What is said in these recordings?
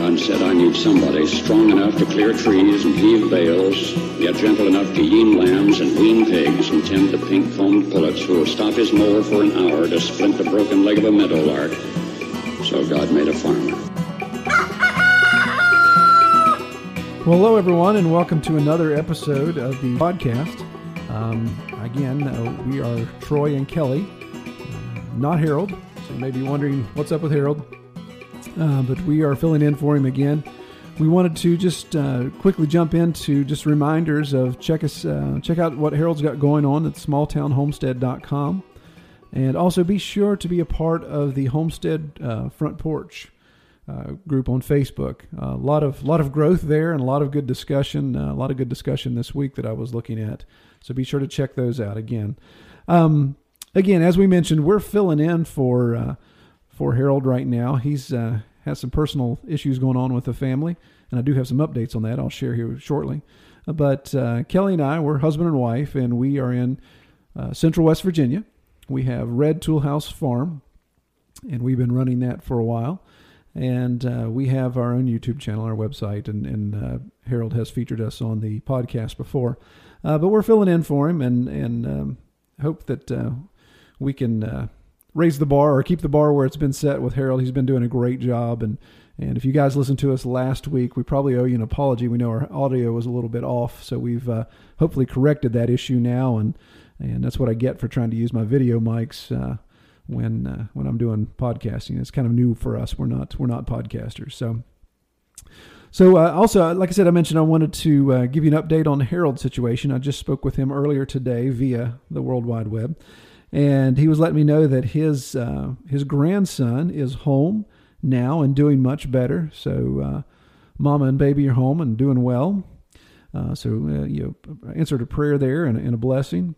God said, I need somebody strong enough to clear trees and heave bales, yet gentle enough to yean lambs and wean pigs and tend the pink-combed pullets who will stop his mower for an hour to splint the broken leg of a meadowlark. So God made a farmer. Well, hello, everyone, and welcome to another episode of the podcast. Um, again, uh, we are Troy and Kelly, uh, not Harold. So you may be wondering what's up with Harold. Uh, but we are filling in for him again. We wanted to just uh, quickly jump into just reminders of check us uh, check out what Harold's got going on at smalltownhomestead.com, and also be sure to be a part of the Homestead uh, Front Porch uh, group on Facebook. A lot of lot of growth there and a lot of good discussion. a lot of good discussion this week that I was looking at. So be sure to check those out again. Um, again, as we mentioned, we're filling in for for Harold right now. He's uh, has some personal issues going on with the family, and I do have some updates on that. I'll share here shortly. Uh, but uh, Kelly and I, we're husband and wife, and we are in uh, Central West Virginia. We have Red Toolhouse Farm, and we've been running that for a while. And uh, we have our own YouTube channel, our website, and, and uh, Harold has featured us on the podcast before. but we're filling in for him, and and um, hope that we can raise the bar or keep the bar where it's been set with Harold. He's been doing a great job. And, and if you guys listened to us last week, we probably owe you an apology. We know our audio was a little bit off, so we've uh, hopefully corrected that issue now. And, and that's what I get for trying to use my video mics uh, when uh, when I'm doing podcasting. It's kind of new for us. We're not we're not podcasters. So so uh, also, like I said, I mentioned I wanted to uh, give you an update on Harold's situation. I just spoke with him earlier today via the World Wide Web and he was letting me know that his uh, his grandson is home now and doing much better. So, uh, mama and baby are home and doing well. Uh, so, uh, you know, answered a prayer there and, and a blessing.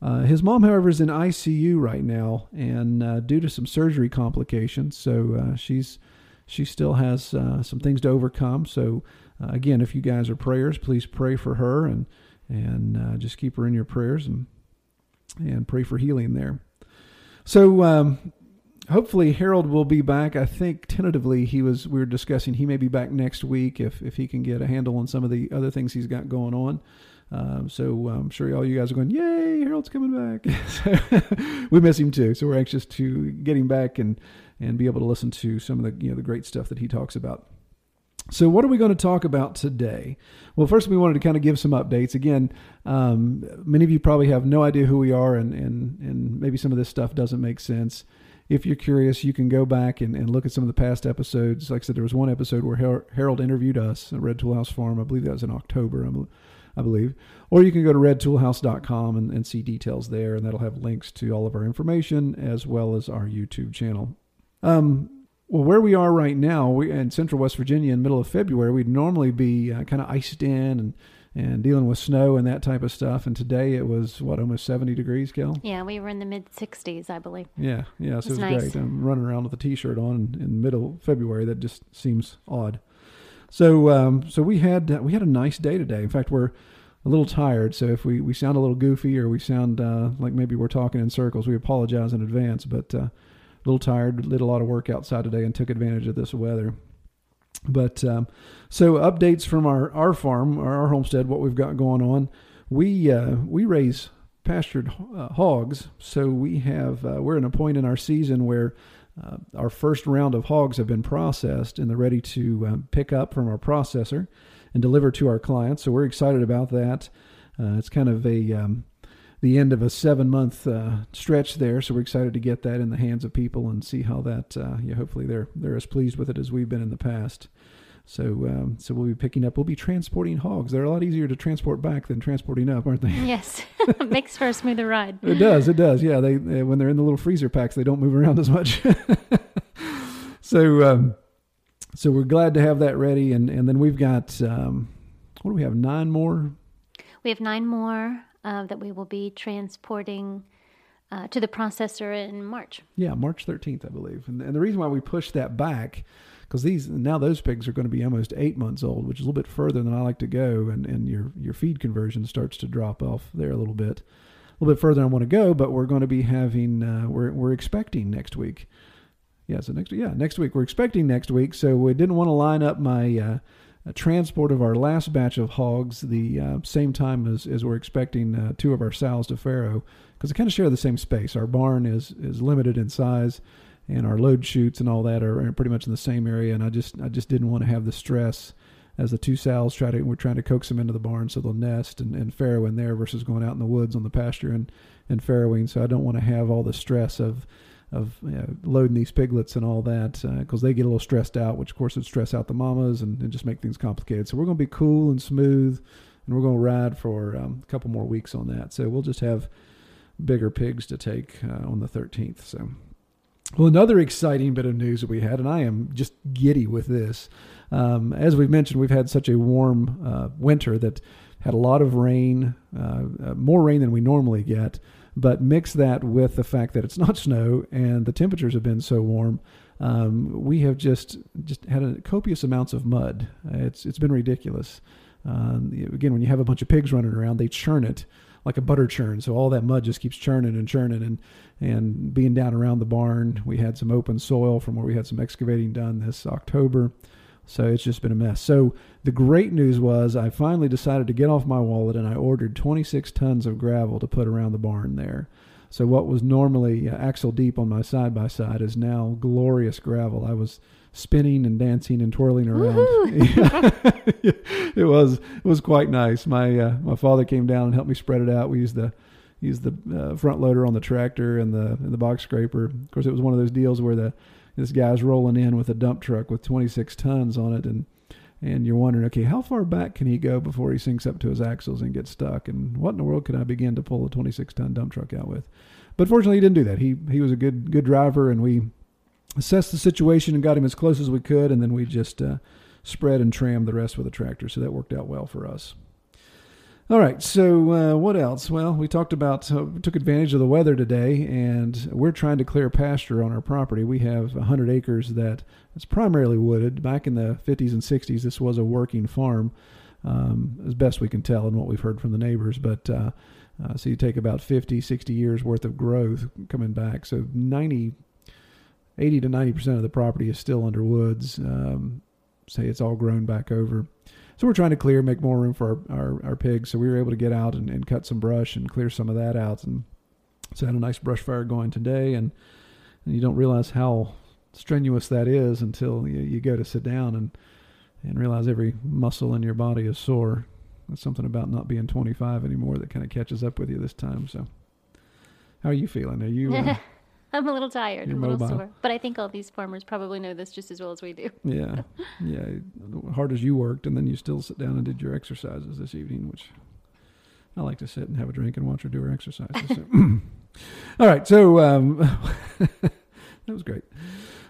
Uh, his mom, however, is in ICU right now, and uh, due to some surgery complications, so she's she still has some things to overcome. So, again, if you guys are prayers, please pray for her and and just keep her in your prayers and and pray for healing there. So um, hopefully Harold will be back. I think tentatively he was we were discussing he may be back next week if if he can get a handle on some of the other things he's got going on. Um, so I'm sure all you guys are going, yay, Harold's coming back. we miss him too, so we're anxious to get him back and and be able to listen to some of the you know the great stuff that he talks about. So, what are we going to talk about today? Well, first, we wanted to kind of give some updates. Again, um, many of you probably have no idea who we are, and, and, and maybe some of this stuff doesn't make sense. If you're curious, you can go back and, and look at some of the past episodes. Like I said, there was one episode where Harold interviewed us at Red Toolhouse Farm. I believe that was in October, I believe. Or you can go to redtoolhouse.com and, and see details there, and that'll have links to all of our information as well as our YouTube channel. Um, well, where we are right now, we in Central West Virginia in the middle of February, we'd normally be uh, kind of iced in and and dealing with snow and that type of stuff. And today it was what almost seventy degrees, Kel. Yeah, we were in the mid sixties, I believe. Yeah, yeah, so it was, nice. great. I'm running around with a t-shirt on in, middle February. That just seems odd. So, um, so we had uh, we had a nice day today. In fact, we're a little tired. So if we, we sound a little goofy or we sound uh, like maybe we're talking in circles, we apologize in advance. But uh, little tired, did a lot of work outside today and took advantage of this weather. But um, so updates from our, our farm, our homestead, what we've got going on. We uh, we raise pastured uh, hogs, so we have uh, we're in a point in our season where uh, our first round of hogs have been processed and they're ready to um, pick up from our processor. and deliver to our clients. So we're excited about that. Uh, it's kind of a um, the end of a seven month uh, stretch there, so we're excited to get that in the hands of people and see how that. Uh, yeah, hopefully they're they're as pleased with it as we've been in the past. So, um, so we'll be picking up. We'll be transporting hogs. They're a lot easier to transport back than transporting up, aren't they? Yes, makes for a smoother ride. it does. It does. Yeah, they, they when they're in the little freezer packs, they don't move around as much. so, um, so we're glad to have that ready, and and then we've got um, what do we have? Nine more. We have nine more uh, that we will be transporting uh, to the processor in March. Yeah, March 13th, I believe. And, and the reason why we pushed that back because these now those pigs are going to be almost eight months old, which is a little bit further than I like to go, and, and your your feed conversion starts to drop off there a little bit, a little bit further than I want to go. But we're going to be having uh, we're we're expecting next week. Yeah, so next yeah next week we're expecting next week. So we didn't want to line up my uh, transport of our last batch of hogs the uh, same time as, as we're expecting uh, two of our sows to farrow because they kind of share the same space. Our barn is is limited in size and our load chutes and all that are, pretty much in the same area. And I just I just didn't want to have the stress as the two sows try to we're trying to coax them into the barn so they'll nest and, and farrow in there versus going out in the woods on the pasture and and farrowing. So I don't want to have all the stress of of you know, loading these piglets and all that because uh, they get a little stressed out, which of course would stress out the mamas and, and just make things complicated. So we're going to be cool and smooth, and we're going to ride for um, a couple more weeks on that. So we'll just have bigger pigs to take uh, on the 13th. So well, another exciting bit of news that we had, and I am just giddy with this. Um, as we've mentioned, we've had such a warm uh, winter that had a lot of rain, uh, uh, more rain than we normally get. But mix that with the fact that it's not snow and the temperatures have been so warm, um, we have just just had a copious amounts of mud. It's it's been ridiculous. Um, again, when you have a bunch of pigs running around, they churn it like a butter churn. So all that mud just keeps churning and churning and and being down around the barn. We had some open soil from where we had some excavating done this October. So it's just been a mess. So the great news was I finally decided to get off my wallet and I ordered 26 tons of gravel to put around the barn there. So what was normally uh, axle deep on my side by side is now glorious gravel. I was spinning and dancing and twirling around. it was it was quite nice. My uh, my father came down and helped me spread it out. We used the used the uh, front loader on the tractor and the and the box scraper. Of course, it was one of those deals where the this guy's rolling in with a dump truck with 26 tons on it and and you're wondering, okay, how far back can he go before he sinks up to his axles and gets stuck? And what in the world could I begin to pull a 26 ton dump truck out with? But fortunately, he didn't do that. He he was a good good driver, and we assessed the situation and got him as close as we could, and then we just uh, spread and trammed the rest with a tractor. So that worked out well for us. All right, so uh, what else? Well, we talked about, uh, took advantage of the weather today, and we're trying to clear pasture on our property. We have 100 acres that is primarily wooded. Back in the 50s and 60s, this was a working farm, um, as best we can tell and what we've heard from the neighbors. But uh, uh, so you take about 50, 60 years worth of growth coming back. So 90, 80 to 90% of the property is still under woods. Um, say it's all grown back over. So we're trying to clear, make more room for our, our, our, pigs. So we were able to get out and, and cut some brush and clear some of that out. And so I had a nice brush fire going today. And, and you don't realize how strenuous that is until you, you go to sit down and, and realize every muscle in your body is sore. That's something about not being 25 anymore that kind of catches up with you this time. So how are you feeling? Are you... Uh, I'm a little tired, You're a little mobile. sore. But I think all these farmers probably know this just as well as we do. yeah. Yeah. Hard as you worked, and then you still sit down and did your exercises this evening, which I like to sit and have a drink and watch her do her exercises. So. all right. So um, that was great.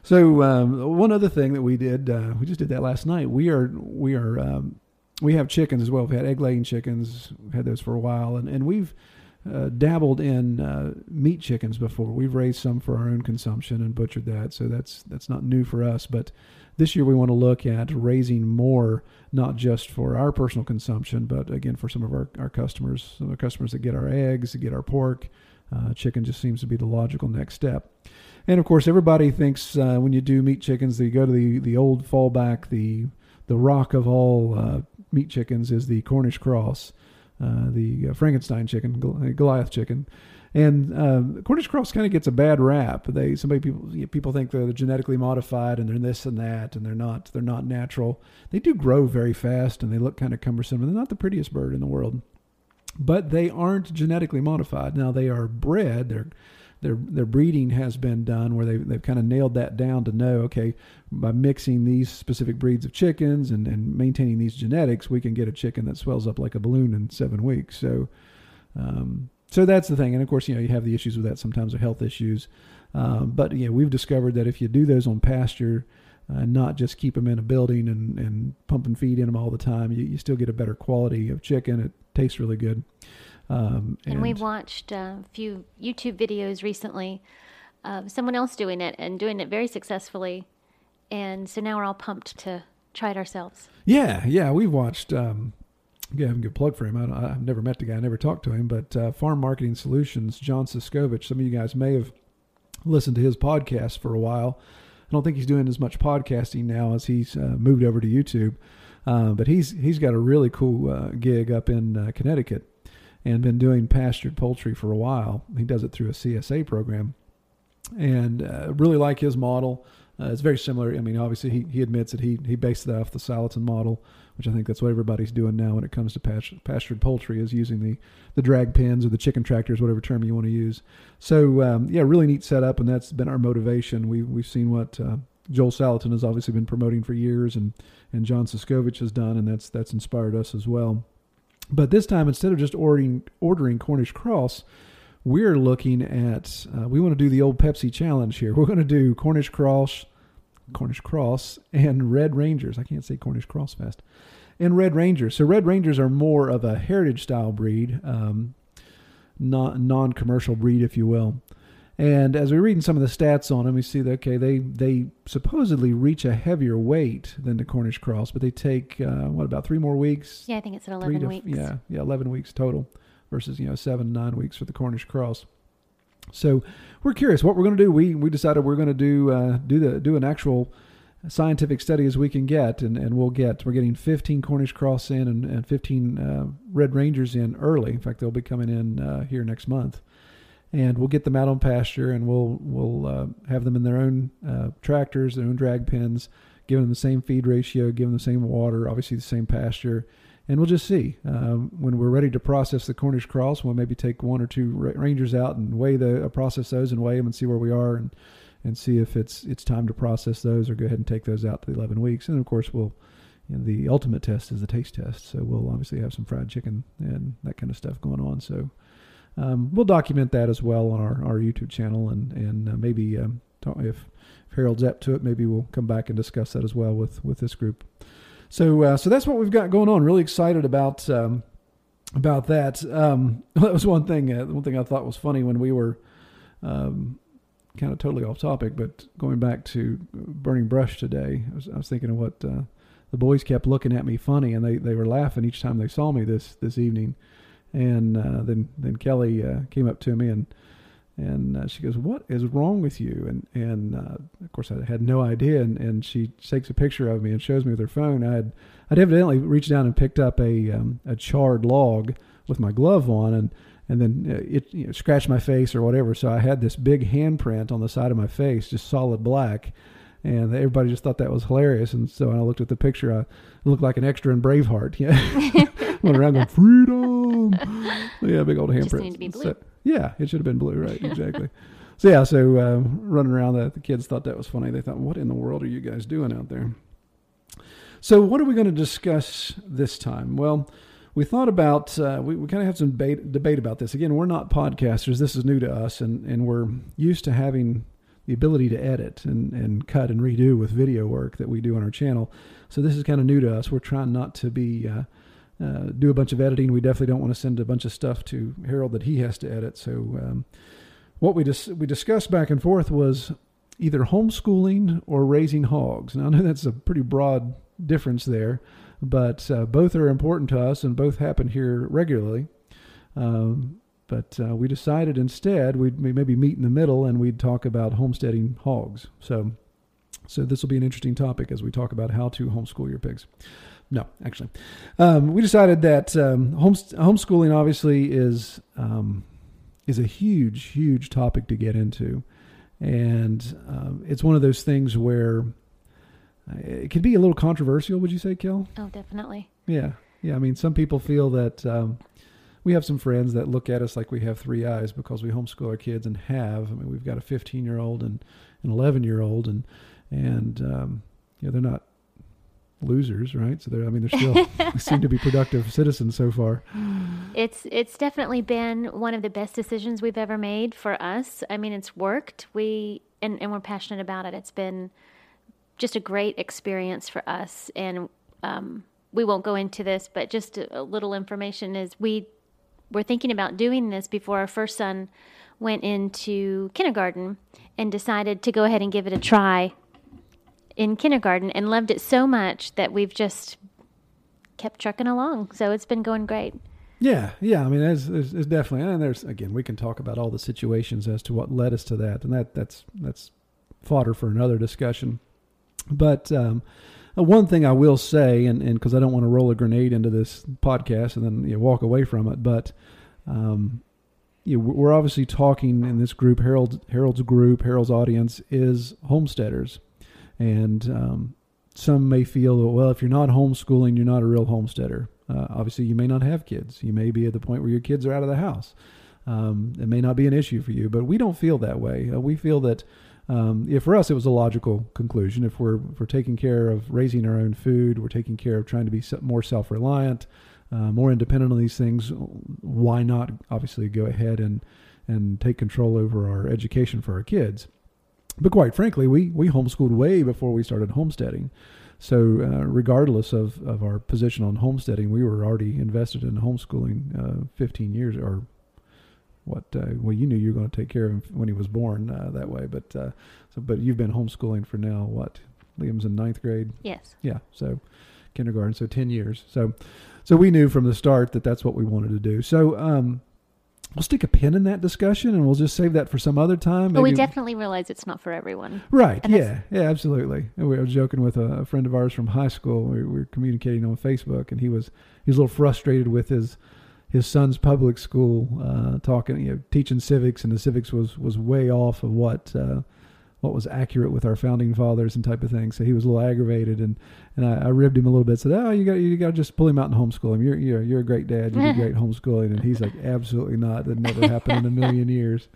So um, one other thing that we did, uh, we just did that last night. We are we are um, we have chickens as well. We've had egg laying chickens. We've had those for a while, and and we've uh, dabbled in uh, meat chickens before. We've raised some for our own consumption and butchered that, so that's that's not new for us. But this year we want to look at raising more, not just for our personal consumption, but again for some of our, our customers, some of our customers that get our eggs, that get our pork. Uh, chicken just seems to be the logical next step. And of course, everybody thinks uh, when you do meat chickens, you go to the, the old fallback, the the rock of all uh, meat chickens is the Cornish cross uh, the uh, Frankenstein chicken, uh, Goliath chicken. And um, Cornish cross kind of gets a bad rap. They somebody people people think they're genetically modified and they're this and that and they're not they're not natural. They do grow very fast and they look kind of cumbersome and they're not the prettiest bird in the world. But they aren't genetically modified. Now they are bred. They're their their breeding has been done where they they've kind of nailed that down to know okay by mixing these specific breeds of chickens and, and maintaining these genetics we can get a chicken that swells up like a balloon in seven weeks. So um, so that's the thing. And of course you know you have the issues with that sometimes are health issues. Um, but you know we've discovered that if you do those on pasture uh, not just keep them in a building and, and pump and feed in them all the time you, you still get a better quality of chicken. It tastes really good um, and, and, we watched a few YouTube videos recently of someone else doing it and doing it very successfully. And so now we're all pumped to try it ourselves. Yeah, yeah, we've watched. Um, yeah, I'm a good plug for him. I, have never met the guy, I never talked to him, but uh, Farm Marketing Solutions, John Suscovich. Some of you guys may have listened to his podcast for a while. I don't think he's doing as much podcasting now as he's uh, moved over to YouTube, uh, but he's he's got a really cool uh, gig up in uh, Connecticut and been doing pastured poultry for a while. He does it through a CSA program, and uh, really like his model. Uh, it's very similar. I mean, obviously, he, he admits that he he based that off the Salatin model, which I think that's what everybody's doing now when it comes to pastured, pastured poultry is using the the drag pens or the chicken tractors, whatever term you want to use. So um, yeah, really neat setup, and that's been our motivation. We we've seen what. Uh, Joel Salatin has obviously been promoting for years, and, and John Suscovich has done, and that's that's inspired us as well. But this time, instead of just ordering ordering Cornish cross, we're looking at uh, we want to do the old Pepsi challenge here. We're going to do Cornish cross, Cornish cross, and Red Rangers. I can't say Cornish cross fast. And Red Rangers. So Red Rangers are more of a heritage style breed, um, non non commercial breed, if you will. And as we're reading some of the stats on them, we see that okay, they they supposedly reach a heavier weight than the Cornish cross, but they take uh, what about three more weeks? Yeah, I think it's at eleven to, weeks. Yeah, yeah, eleven weeks total versus you know seven nine weeks for the Cornish cross. So we're curious what we're going to do. We we decided we're going to do uh, do the do an actual scientific study as we can get, and, and we'll get we're getting 15 Cornish cross in and, and 15 uh, Red Rangers in early. In fact, they'll be coming in uh, here next month and we'll get them out on pasture and we'll we'll uh, have them in their own uh, tractors, their own drag pens, give them the same feed ratio, give them the same water, obviously the same pasture, and we'll just see um, when we're ready to process the Cornish cross. We'll maybe take one or two rangers out and weigh the uh, process those and weigh them and see where we are and and see if it's it's time to process those or go ahead and take those out to the 11 weeks. And of course we'll you know, the ultimate test is the taste test. So we'll obviously have some fried chicken and that kind of stuff going on. So um, we'll document that as well on our, our YouTube channel, and and uh, maybe um, if, if Harold's up to it, maybe we'll come back and discuss that as well with with this group. So uh, so that's what we've got going on. Really excited about um, about that. Um, that was one thing. Uh, one thing I thought was funny when we were um, kind of totally off topic, but going back to burning brush today, I was, I was thinking of what uh, the boys kept looking at me funny, and they, they were laughing each time they saw me this this evening. And uh, then then Kelly uh, came up to me and and uh, she goes, "What is wrong with you?" And and uh, of course I had no idea. And, and she takes a picture of me and shows me with her phone. I had I'd evidently reached down and picked up a um, a charred log with my glove on and and then uh, it you know, scratched my face or whatever. So I had this big handprint on the side of my face, just solid black. And everybody just thought that was hilarious. And so when I looked at the picture, I looked like an extra in Braveheart. Yeah. Went around going, freedom. yeah, big old handprint. Just need to be blue. So, yeah, it should have been blue, right? Exactly. so yeah, so uh, running around, the, the kids thought that was funny. They thought, what in the world are you guys doing out there? So what are we going to discuss this time? Well, we thought about uh, we, we kind of have some debate, debate about this. Again, we're not podcasters. This is new to us, and, and we're used to having the ability to edit and, and cut and redo with video work that we do on our channel. So this is kind of new to us. We're trying not to be uh, uh, do a bunch of editing. We definitely don't want to send a bunch of stuff to Harold that he has to edit. So um, what we dis- we discussed back and forth was either homeschooling or raising hogs. Now I know that's a pretty broad difference there, but uh, both are important to us and both happen here regularly. Um, but uh, we decided instead we'd maybe meet in the middle and we'd talk about homesteading hogs. So, so this will be an interesting topic as we talk about how to homeschool your pigs. No, actually, um, we decided that um, homeschooling obviously is um, is a huge, huge topic to get into, and um, it's one of those things where uh, it can be a little controversial. Would you say, Kel? Oh, definitely. Yeah, yeah. I mean, some people feel that um, we have some friends that look at us like we have three eyes because we homeschool our kids and have. I mean, we've got a 15 year old and an 11 year old, and and um, you know they're not losers, right? So they're I mean they're still they seem to be productive citizens so far. It's it's definitely been one of the best decisions we've ever made for us. I mean, it's worked. We and and we're passionate about it. It's been just a great experience for us, and um, we won't go into this, but just a, a little information is we were thinking about doing this before our first son went into kindergarten and decided to go ahead and give it a try in kindergarten and loved it so much that we've just kept trucking along. So it's been going great. Yeah, yeah. I mean, it's, definitely, and there's again, we can talk about all the situations as to what led us to that, and that that's that's fodder for another discussion. But um, uh, one thing I will say, and because I don't want to roll a grenade into this podcast and then you know, walk away from it, but um, you know, we're obviously talking in this group. Harold Harold's group, Harold's audience is homesteaders, and um, some may feel that well, if you're not homeschooling, you're not a real homesteader. Uh, obviously, you may not have kids. You may be at the point where your kids are out of the house. Um, it may not be an issue for you, but we don't feel that way. Uh, we feel that um, yeah, for us, it was a logical conclusion. If we're if we're taking care of raising our own food, we're taking care of trying to be more self reliant, uh, more independent on these things. Why not? Obviously, go ahead and and take control over our education for our kids. But quite frankly, we we homeschooled way before we started homesteading. So, uh, regardless of, of our position on homesteading, we were already invested in homeschooling uh, 15 years or what uh, well you knew you were going to take care of him when he was born uh, that way but uh, so but you've been homeschooling for now what liam's in ninth grade? Yes. Yeah so kindergarten so 10 years. So so we knew from the start that that's what we wanted to do. So um we'll stick a pin in that discussion and we'll just save that for some other time. But we definitely realize it's not for everyone. Right and yeah yeah absolutely. And we were joking with a, friend of ours from high school. We, we were communicating on facebook and he was he was a little frustrated with his his son's public school, uh, talking, you know, teaching civics, and the civics was was way off of what uh, what was accurate with our founding fathers and type of thing. So he was a little aggravated, and and I, I ribbed him a little bit. Said, "Oh, you got you got to just pull him out and homeschool him. You're you're you're a great dad. You do great homeschooling." And he's like, "Absolutely not. That never happened in a million years."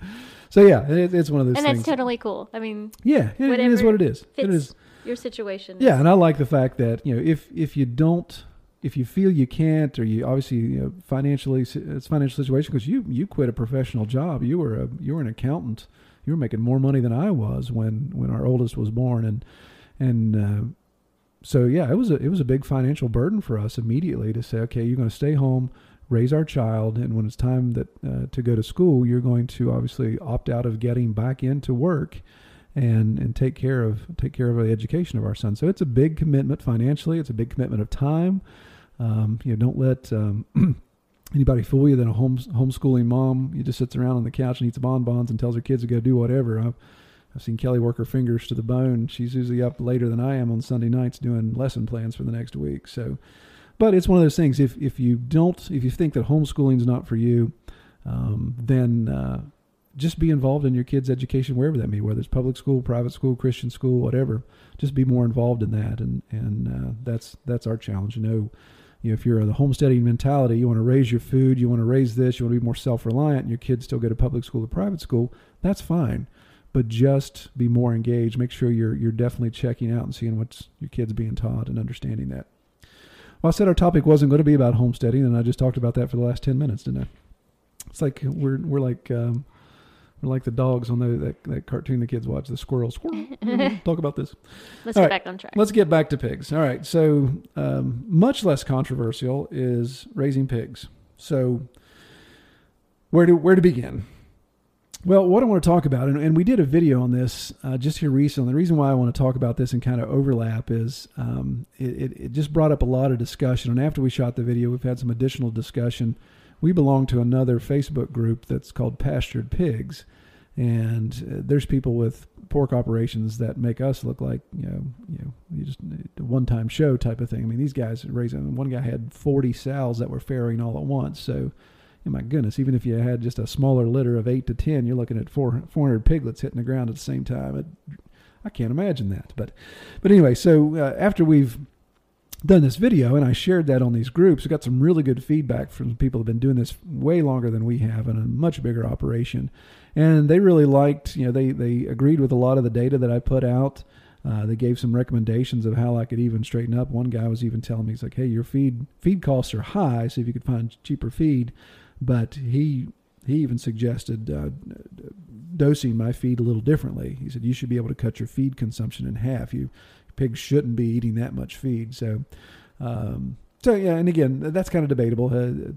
So yeah, it, it's one of those. And things. that's totally cool. I mean, yeah, it, it is what it is. It is your situation. Yeah, and I like the fact that you know if if you don't if you feel you can't, or you obviously you know, financially it's financial situation because you you quit a professional job. You were a you were an accountant. You were making more money than I was when when our oldest was born, and and uh, so yeah, it was a it was a big financial burden for us immediately to say, okay, you're going to stay home, raise our child, and when it's time that uh, to go to school, you're going to obviously opt out of getting back into work and and take care of take care of the education of our son. So it's a big commitment financially. It's a big commitment of time. Um, you know, don't let um, anybody fool you that a home, homeschooling mom you just sits around on the couch and eats bonbons and tells her kids to go do whatever. I've, I've seen Kelly work her fingers to the bone. She's usually up later than I am on Sunday nights doing lesson plans for the next week. So, but it's one of those things. If if you don't, if you think that homeschooling is not for you, um, then uh, just be involved in your kids' education wherever that may be, whether it's public school, private school, Christian school, whatever. Just be more involved in that, and and uh, that's that's our challenge. You know, you know, if you're the homesteading mentality, you want to raise your food, you want to raise this, you want to be more self-reliant, and your kids still go to public school or private school, that's fine. But just be more engaged. Make sure you're you're definitely checking out and seeing what's your kids being taught and understanding that. Well, I said our topic wasn't going to be about homesteading, and I just talked about that for the last ten minutes, didn't I? It's like we're we're like um, like the dogs on the, that, that cartoon the kids watch, the squirrels. Squirrel. Talk about this. Let's All get right, back on track. Let's get back to pigs. All right. So, um, much less controversial is raising pigs. So, where to where to begin? Well, what I want to talk about, and, and we did a video on this uh, just here recently. The reason why I want to talk about this and kind of overlap is um, it, it, it just brought up a lot of discussion. And after we shot the video, we've had some additional discussion we belong to another Facebook group that's called Pastured Pigs, and uh, there's people with pork operations that make us look like you know you know you just a one-time show type of thing. I mean, these guys raising one guy had 40 sows that were farrowing all at once, so. my goodness, even if you had just a smaller litter of eight to ten, you're looking at four, 400 piglets hitting the ground at the same time. It, I can't imagine that. But, but anyway, so uh, after we've done this video and I shared that on these groups, we got some really good feedback from people who've been doing this way longer than we have in a much bigger operation, and they really liked. You know, they they agreed with a lot of the data that I put out. Uh, they gave some recommendations of how I could even straighten up. One guy was even telling me, he's like, "Hey, your feed feed costs are high, so if you could find cheaper feed." But he he even suggested uh, dosing my feed a little differently. He said you should be able to cut your feed consumption in half. You pigs shouldn't be eating that much feed. So, um, so yeah, and again, that's kind of debatable. Uh,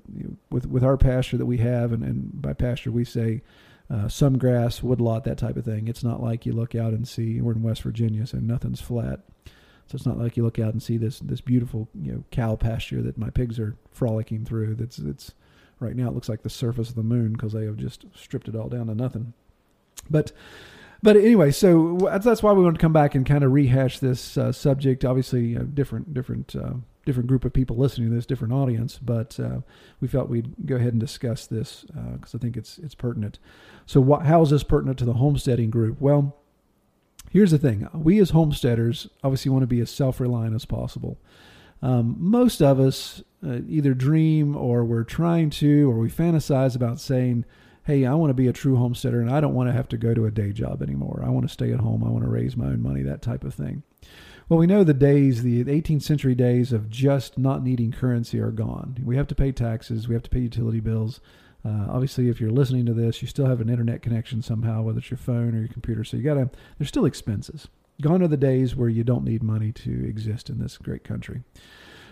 with with our pasture that we have, and, and by pasture we say uh, some grass, woodlot, that type of thing. It's not like you look out and see. We're in West Virginia, so nothing's flat. So it's not like you look out and see this this beautiful you know cow pasture that my pigs are frolicking through. That's it's right now it looks like the surface of the moon because they have just stripped it all down to nothing. But but anyway, so that's why we want to come back and kind of rehash this uh, subject. Obviously, different different uh, different group of people listening to this, different audience, but uh, we felt we'd go ahead and discuss this because uh, I think it's it's pertinent. So, what, how is this pertinent to the homesteading group? Well, here's the thing: we as homesteaders obviously want to be as self-reliant as possible. Um, most of us uh, either dream or we're trying to, or we fantasize about saying, "Hey, I want to be a true homesteader, and I don't want to have to go to a day job anymore. I want to stay at home. I want to raise my own money." That type of thing. Well, we know the days, the 18th century days of just not needing currency are gone. We have to pay taxes, we have to pay utility bills. Uh, obviously, if you're listening to this, you still have an internet connection somehow, whether it's your phone or your computer. So you got to, there's still expenses. Gone are the days where you don't need money to exist in this great country.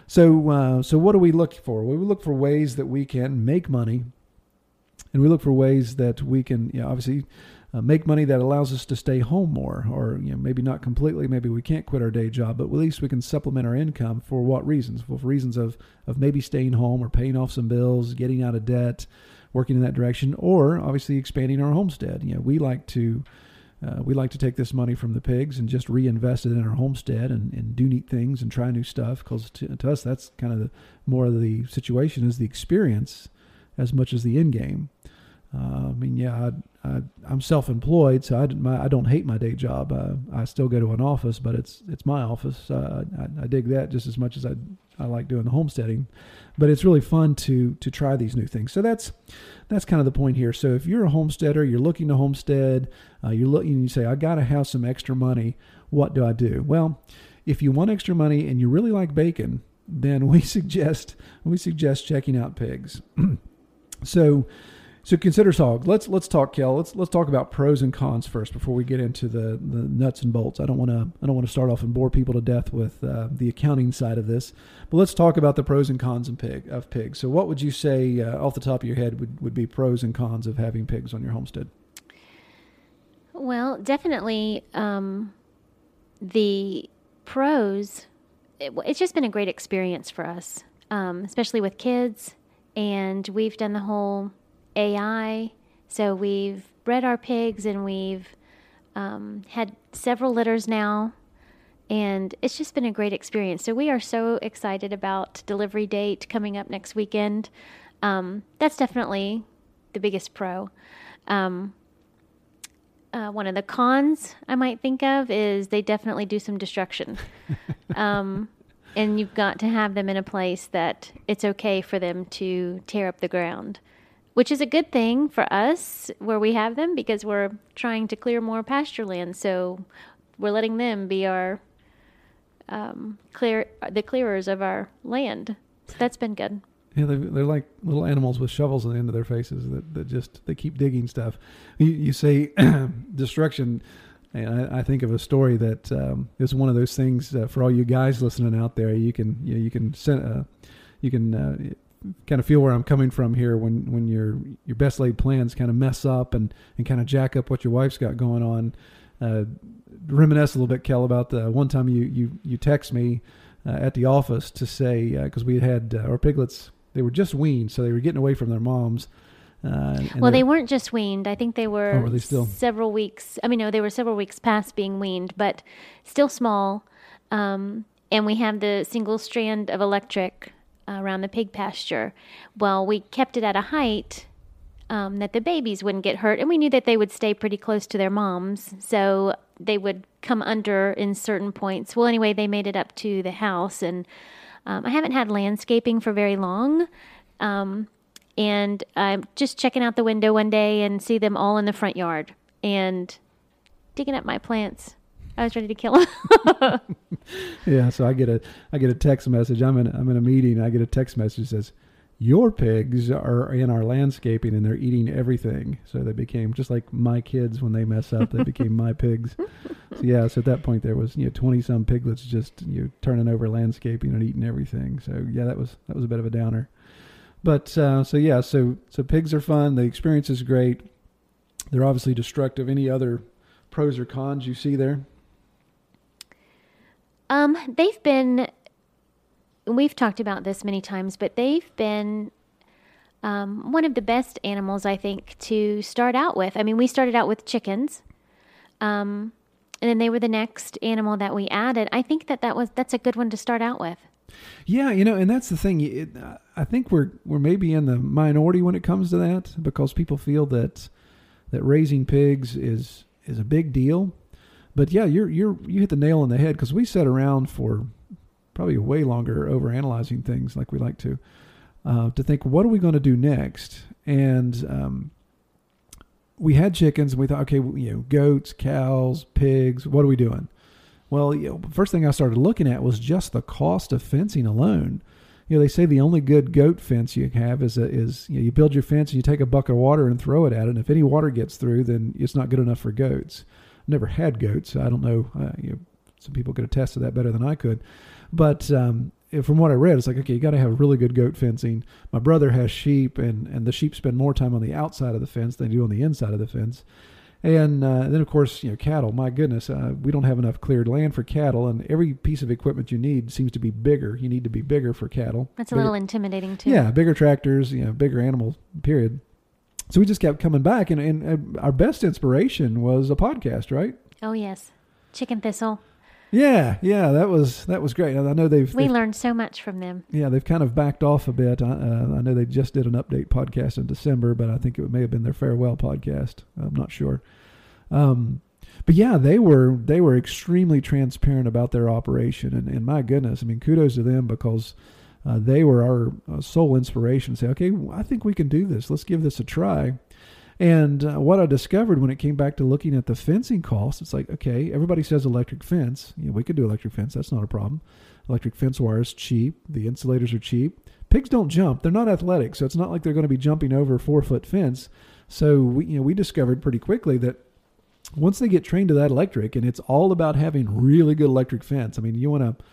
So, uh, so what do we look for? we look for ways that we can make money, and we look for ways that we can, you know, obviously, uh, make money that allows us to stay home more, or you know, maybe not completely. Maybe we can't quit our day job, but at least we can supplement our income. For what reasons? Well, for reasons of of maybe staying home or paying off some bills, getting out of debt, working in that direction, or obviously expanding our homestead. You know, we like to. Uh, we like to take this money from the pigs and just reinvest it in our homestead and, and do neat things and try new stuff because to, to, us that's kind of the more of the situation is the experience as much as the end game. Uh, I mean, yeah, I, am self-employed, so I, my, I don't hate my day job. Uh, I still go to an office, but it's it's my office. Uh, I, I, dig that just as much as I I like doing the homesteading. But it's really fun to to try these new things. So that's that's kind of the point here. So if you're a homesteader, you're looking to homestead, uh, you're looking, you say, I got to have some extra money. What do I do? Well, if you want extra money and you really like bacon, then we suggest we suggest checking out pigs. so so consider hog. Let's let's talk, Kel. Let's let's talk about pros and cons first before we get into the, the nuts and bolts. I don't want to I don't want to start off and bore people to death with uh, the accounting side of this, but let's talk about the pros and cons of pig of pigs. So what would you say uh, off the top of your head would, would be pros and cons of having pigs on your homestead? Well, definitely um, the pros. It, it's just been a great experience for us, um, especially with kids, and we've done the whole AI. So we've bred our pigs and we've um, had several litters now. And it's just been a great experience. So we are so excited about delivery date coming up next weekend. Um, that's definitely the biggest pro. Um, uh, one of the cons I might think of is they definitely do some destruction. and you've got to have them in a place that it's okay for them to tear up the ground which is a good thing for us where we have them because we're trying to clear more pasture land. So we're letting them be our um, clear the clearers of our land. So that's been good. Yeah, they're, they're like little animals with shovels on the end of their faces that, that just they keep digging stuff. You, you say destruction, and I, I, think of a story that um, is one of those things uh, for all you guys listening out there. You can you, know, you can send uh, you can uh, kind of feel where I'm coming from here when when your your best laid plans kind of mess up and and kind of jack up what your wife's got going on. Uh, reminisce a little bit, Kel, about the one time you you you text me uh, at the office to say because uh, we had had our piglets they were just weaned, so they were getting away from their moms. Uh, well, they weren't just weaned. I think they were, oh, were they several weeks. I mean, no, they were several weeks past being weaned, but still small. Um, and we have the single strand of electric around the pig pasture. Well, we kept it at a height um, that the babies wouldn't get hurt, and we knew that they would stay pretty close to their moms, so they would come under in certain points. Well, anyway, they made it up to the house, and um, I haven't had landscaping for very long. Um, and I'm just checking out the window one day and see them all in the front yard and digging up my plants. I was ready to kill them. yeah, so I get a I get a text message. I'm in I'm in a meeting. I get a text message that says, "Your pigs are in our landscaping and they're eating everything." So they became just like my kids when they mess up. They became my pigs. So yeah, so at that point there was you know twenty some piglets just you know, turning over landscaping and eating everything. So yeah, that was that was a bit of a downer. But uh, so yeah, so so pigs are fun. The experience is great. They're obviously destructive. Any other pros or cons you see there? Um, they've been. We've talked about this many times, but they've been um, one of the best animals I think to start out with. I mean, we started out with chickens, um, and then they were the next animal that we added. I think that that was that's a good one to start out with. Yeah, you know, and that's the thing. It, I think we're we're maybe in the minority when it comes to that because people feel that that raising pigs is is a big deal. But yeah, you're you're you hit the nail on the head because we sat around for probably way longer over analyzing things like we like to uh, to think what are we going to do next and um, we had chickens and we thought okay you know goats cows pigs what are we doing well, you know, first thing I started looking at was just the cost of fencing alone. You know, they say the only good goat fence you have is a, is you, know, you build your fence and you take a bucket of water and throw it at it. And if any water gets through, then it's not good enough for goats. I've never had goats. I don't know. Uh, you know, some people could attest to that better than I could. But um, from what I read, it's like okay, you got to have really good goat fencing. My brother has sheep, and and the sheep spend more time on the outside of the fence than they do on the inside of the fence. And uh, then, of course, you know, cattle. My goodness, uh, we don't have enough cleared land for cattle, and every piece of equipment you need seems to be bigger. You need to be bigger for cattle. That's a little intimidating too. Yeah, bigger tractors, you know, bigger animals. Period. So we just kept coming back, and, and our best inspiration was a podcast, right? Oh yes, Chicken Thistle. Yeah, yeah, that was that was great. I know they've we they've, learned so much from them. Yeah, they've kind of backed off a bit. I, uh, I know they just did an update podcast in December, but I think it may have been their farewell podcast. I'm not sure. Um, but yeah, they were they were extremely transparent about their operation, and, and my goodness, I mean, kudos to them because uh, they were our uh, sole inspiration. Say, okay, I think we can do this. Let's give this a try. And uh, what I discovered when it came back to looking at the fencing costs, it's like, okay, everybody says electric fence. You know, we could do electric fence. That's not a problem. Electric fence wire is cheap. The insulators are cheap. Pigs don't jump. They're not athletic, so it's not like they're going to be jumping over a four foot fence. So we, you know, we discovered pretty quickly that once they get trained to that electric, and it's all about having really good electric fence. I mean, you want to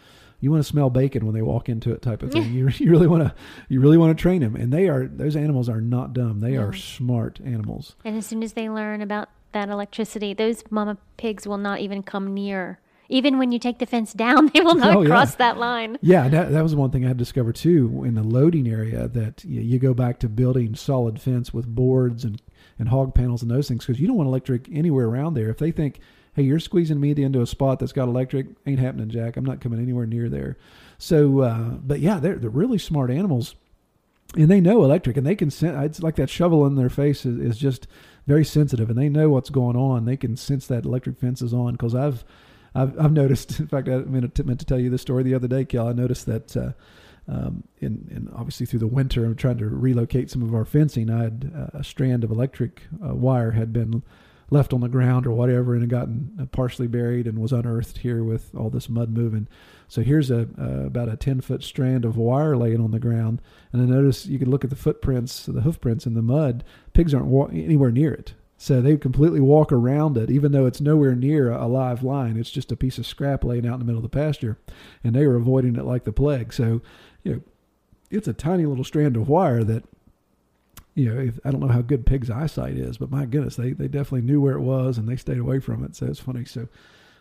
you want to smell bacon when they walk into it, type of thing. you, you really want to you really want to train them, and they are those animals are not dumb. They are smart animals. And as soon as they learn about that electricity, those mama pigs will not even come near. Even when you take the fence down, they will not Oh, yeah. cross that line. Yeah, that, that was one thing I had discovered too in the loading area that you, you go back to building solid fence with boards and, and hog panels and those things because you don't want electric anywhere around there. If they think, hey, you're squeezing me into a spot that's got electric, ain't happening, Jack. I'm not coming anywhere near there. So, uh, but yeah, they're, they're really smart animals and they know electric and they can sense it's like that shovel in their face is, is just very sensitive and they know what's going on they can sense that electric fence is on because i've I've, I've noticed in fact i meant to, meant to tell you this story the other day kel i noticed that uh, um, in, in obviously through the winter i'm trying to relocate some of our fencing i had uh, a strand of electric uh, wire had been left on the ground or whatever and had gotten uh, partially buried and was unearthed here with all this mud moving. So here's a uh, about a 10 foot strand of wire laying on the ground. And i noticed you could look at the footprints the hoof prints in the mud. Pigs aren't wa- anywhere near it. So they completely walk around it even though it's nowhere near a, a live line. It's just a piece of scrap laying out in the middle of the pasture. And they were avoiding it like the plague. So you know it's a tiny little strand of wire that you know, if, I don't know how good pig's eyesight is, but my goodness, they, they definitely knew where it was and they stayed away from it. So it's funny. So,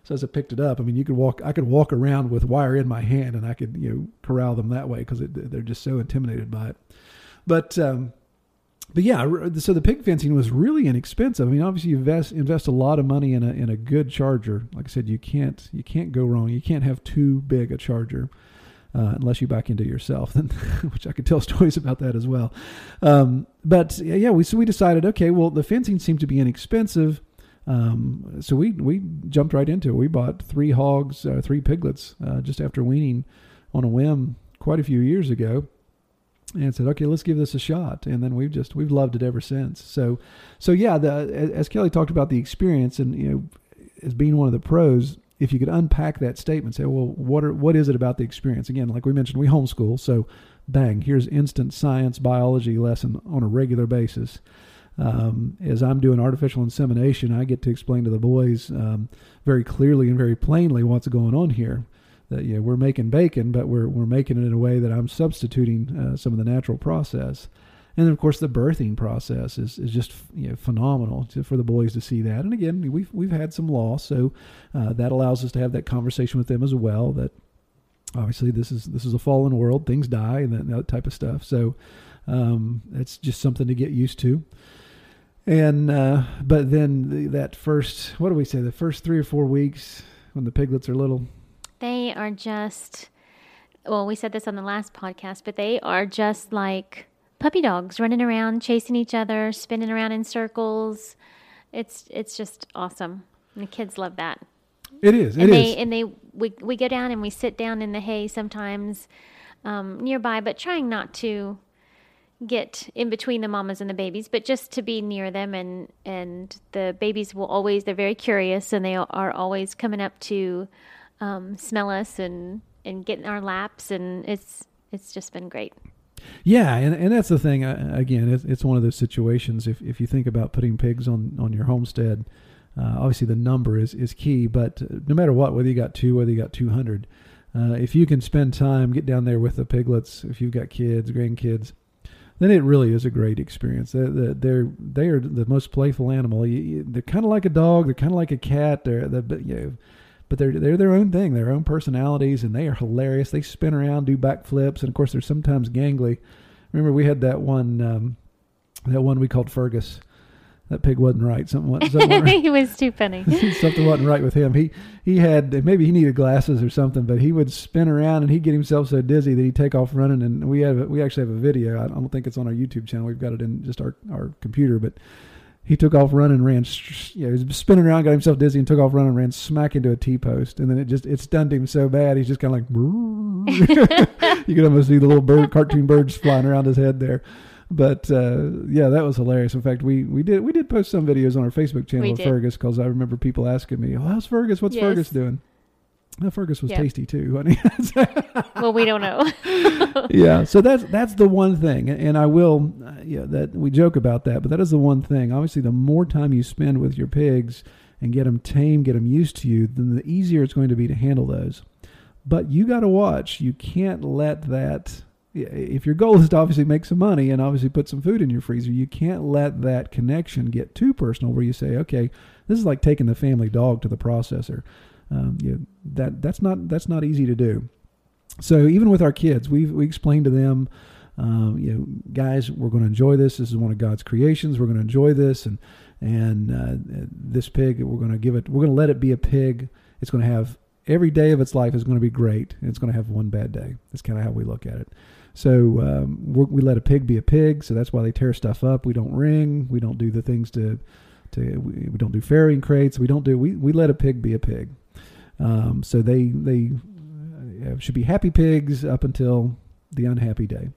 so as I picked it up, I mean, you could walk, I could walk around with wire in my hand and I could, you know, corral them that way because they're just so intimidated by it. But, um, but yeah, so the pig fencing was really inexpensive. I mean, obviously you invest invest a lot of money in a in a good charger. Like I said, you can't you can't go wrong. You can't have too big a charger. Uh, unless you back into yourself, then, which I could tell stories about that as well. Um, but yeah, we so we decided, okay, well, the fencing seemed to be inexpensive. Um, so we we jumped right into it. We bought three hogs, uh, three piglets, uh, just after weaning on a whim quite a few years ago, and said, okay, let's give this a shot. And then we've just we've loved it ever since. So, so yeah, the, as Kelly talked about the experience, and you know, as being one of the pros, if you could unpack that statement, say, well, what are what is it about the experience? Again, like we mentioned, we homeschool, so bang, here's instant science biology lesson on a regular basis. Um, as I'm doing artificial insemination, I get to explain to the boys um, very clearly and very plainly what's going on here. That yeah, we're making bacon, but we're we're making it in a way that I'm substituting uh, some of the natural process. And then, of course, the birthing process is, is just you know, phenomenal to, for the boys to see that. And again, we've we've had some loss, so uh, that allows us to have that conversation with them as well. That obviously this is this is a fallen world, things die, and that, that type of stuff. So um, it's just something to get used to. And uh, but then the, that first, what do we say? The first three or four weeks when the piglets are little, they are just. Well, we said this on the last podcast, but they are just like puppy dogs running around, chasing each other, spinning around in circles. It's it's just awesome. And the kids love that. It is. It and is. they and they we we go down and we sit down in the hay sometimes um, nearby, but trying not to get in between the mamas and the babies, but just to be near them and and the babies will always they're very curious and they are always coming up to um, smell us and and get in our laps and it's it's just been great. Yeah, and, and that's the thing. Uh, again, it's, it's one of those situations. If if you think about putting pigs on on your homestead, uh, obviously the number is is key. But no matter what, whether you got two, whether you got two hundred, uh, if you can spend time, get down there with the piglets. If you've got kids, grandkids, then it really is a great experience. They're they're they are the most playful animal. you they're kind of like a dog. They're kind of like a cat. They're, they're you know, but they're they're their own thing, their own personalities, and they are hilarious. They spin around, do backflips, and of course they're sometimes gangly. Remember we had that one um, that one we called Fergus. That pig wasn't right. Something, something wasn't right. he was too funny. something wasn't right with him. He he had maybe he needed glasses or something, but he would spin around and he'd get himself so dizzy that he'd take off running. And we have we actually have a video. I don't think it's on our YouTube channel. We've got it in just our our computer, but he took off running, ran, you know, he was spinning around, got himself dizzy, and took off running, ran smack into a T post, and then it just it stunned him so bad he's just kind of like, you could almost see the little bird, cartoon birds flying around his head there. But uh, yeah, that was hilarious. In fact, we, we did we did post some videos on our Facebook channel of Fergus because I remember people asking me, "Oh, how's Fergus? What's yes. Fergus doing?" Well, Fergus was yep. tasty too, honey. well, we don't know. yeah, so that's that's the one thing, and I will, uh, yeah, that we joke about that, but that is the one thing. Obviously, the more time you spend with your pigs and get them tame, get them used to you, then the easier it's going to be to handle those. But you got to watch. You can't let that. If your goal is to obviously make some money and obviously put some food in your freezer, you can't let that connection get too personal where you say, okay, this is like taking the family dog to the processor um, you know, that that's not that's not easy to do. So even with our kids, we we explain to them, um, you know, guys, we're going to enjoy this. This is one of God's creations. We're going to enjoy this, and and uh, this pig, we're going to give it. We're going to let it be a pig. It's going to have every day of its life is going to be great, and it's going to have one bad day. That's kind of how we look at it. So um, we let a pig be a pig. So that's why they tear stuff up. We don't ring. We don't do the things to to. We, we don't do farrowing crates. We don't do. We we let a pig be a pig. Um, so they they uh, should be happy pigs up until the unhappy day.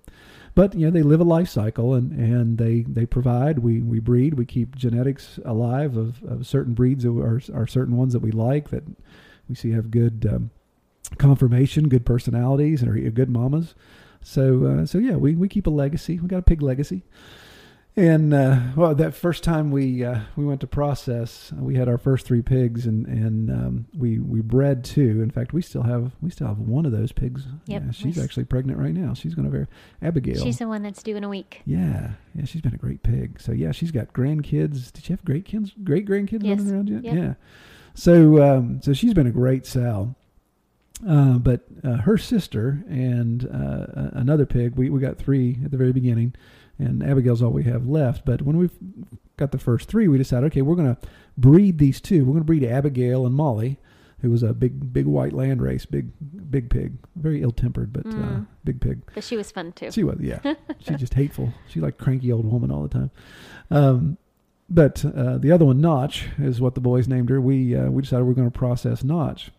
But you know they live a life cycle and, and they, they provide. We, we breed. We keep genetics alive of, of certain breeds that are, are certain ones that we like that we see have good um, conformation, good personalities, and are good mamas. So uh, so yeah, we, we keep a legacy. We got a pig legacy. And uh, well, that first time we uh, we went to process, we had our first three pigs, and and um, we we bred two. In fact, we still have we still have one of those pigs. Yep. Yeah, she's actually pregnant right now. She's going to bear Abigail. She's the one that's due in a week. Yeah, yeah, she's been a great pig. So yeah, she's got grandkids. Did she have great kids? Great grandkids yes. running around yet? Yep. Yeah. So um, so she's been a great sow. Uh, but uh, her sister and uh, another pig, we, we got three at the very beginning and Abigail's all we have left. But when we've got the first three, we decided, okay, we're going to breed these two. We're going to breed Abigail and Molly. who was a big big white Landrace, big big pig, very ill tempered, but uh, big pig. But she was fun too. She was, yeah. She's just hateful. She like cranky old woman all the time. Um, but uh, the other one, Notch, is what the boys named her. We uh, we decided we are going to process Notch.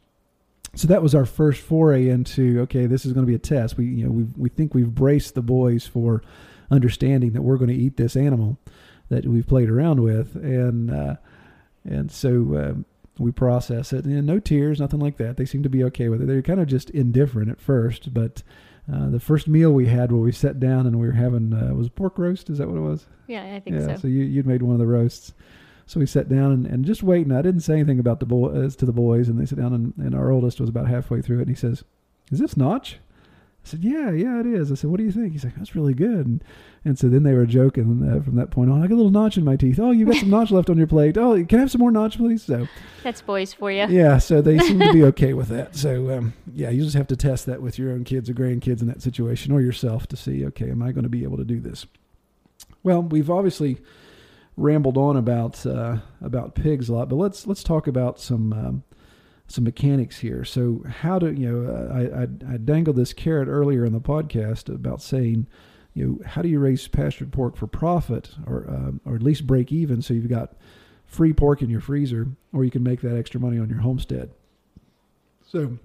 So that was our first foray into okay, this is going to be a test. We you know we we think we've braced the boys for understanding that we're going to eat this animal that we've played around with, and uh, and so um, we process it. And no tears, nothing like that. They seem to be okay with it. They're kind of just indifferent at first, but. Uh, the first meal we had where we sat down and we were having uh, was pork roast. Is that what it was? Yeah, I think yeah, so. So you you'd made one of the roasts. So we sat down and, and just waiting. I didn't say anything about the boys to the boys, and they sat down and, and our oldest was about halfway through it, and he says, "Is this Notch?" I said, "Yeah, yeah, it is." I said, "What do you think?" He's like, "That's really good." And, and so then they were joking uh, from that point on. I got a little notch in my teeth. Oh, you got some notch left on your plate. Oh, can I have some more notch, please? So that's boys for you. Yeah, so they seem to be okay with that. So um, yeah, you just have to test that with your own kids or grandkids in that situation, or yourself to see, okay, am I going to be able to do this? Well, we've obviously rambled on about uh, about pigs a lot, but let's let's talk about some. Um, some mechanics here. So how do you know? I, I, I dangled this carrot earlier in the podcast about saying, you know, how do you raise pastured pork for profit, or um, or at least break even, so you've got free pork in your freezer, or you can make that extra money on your homestead. So,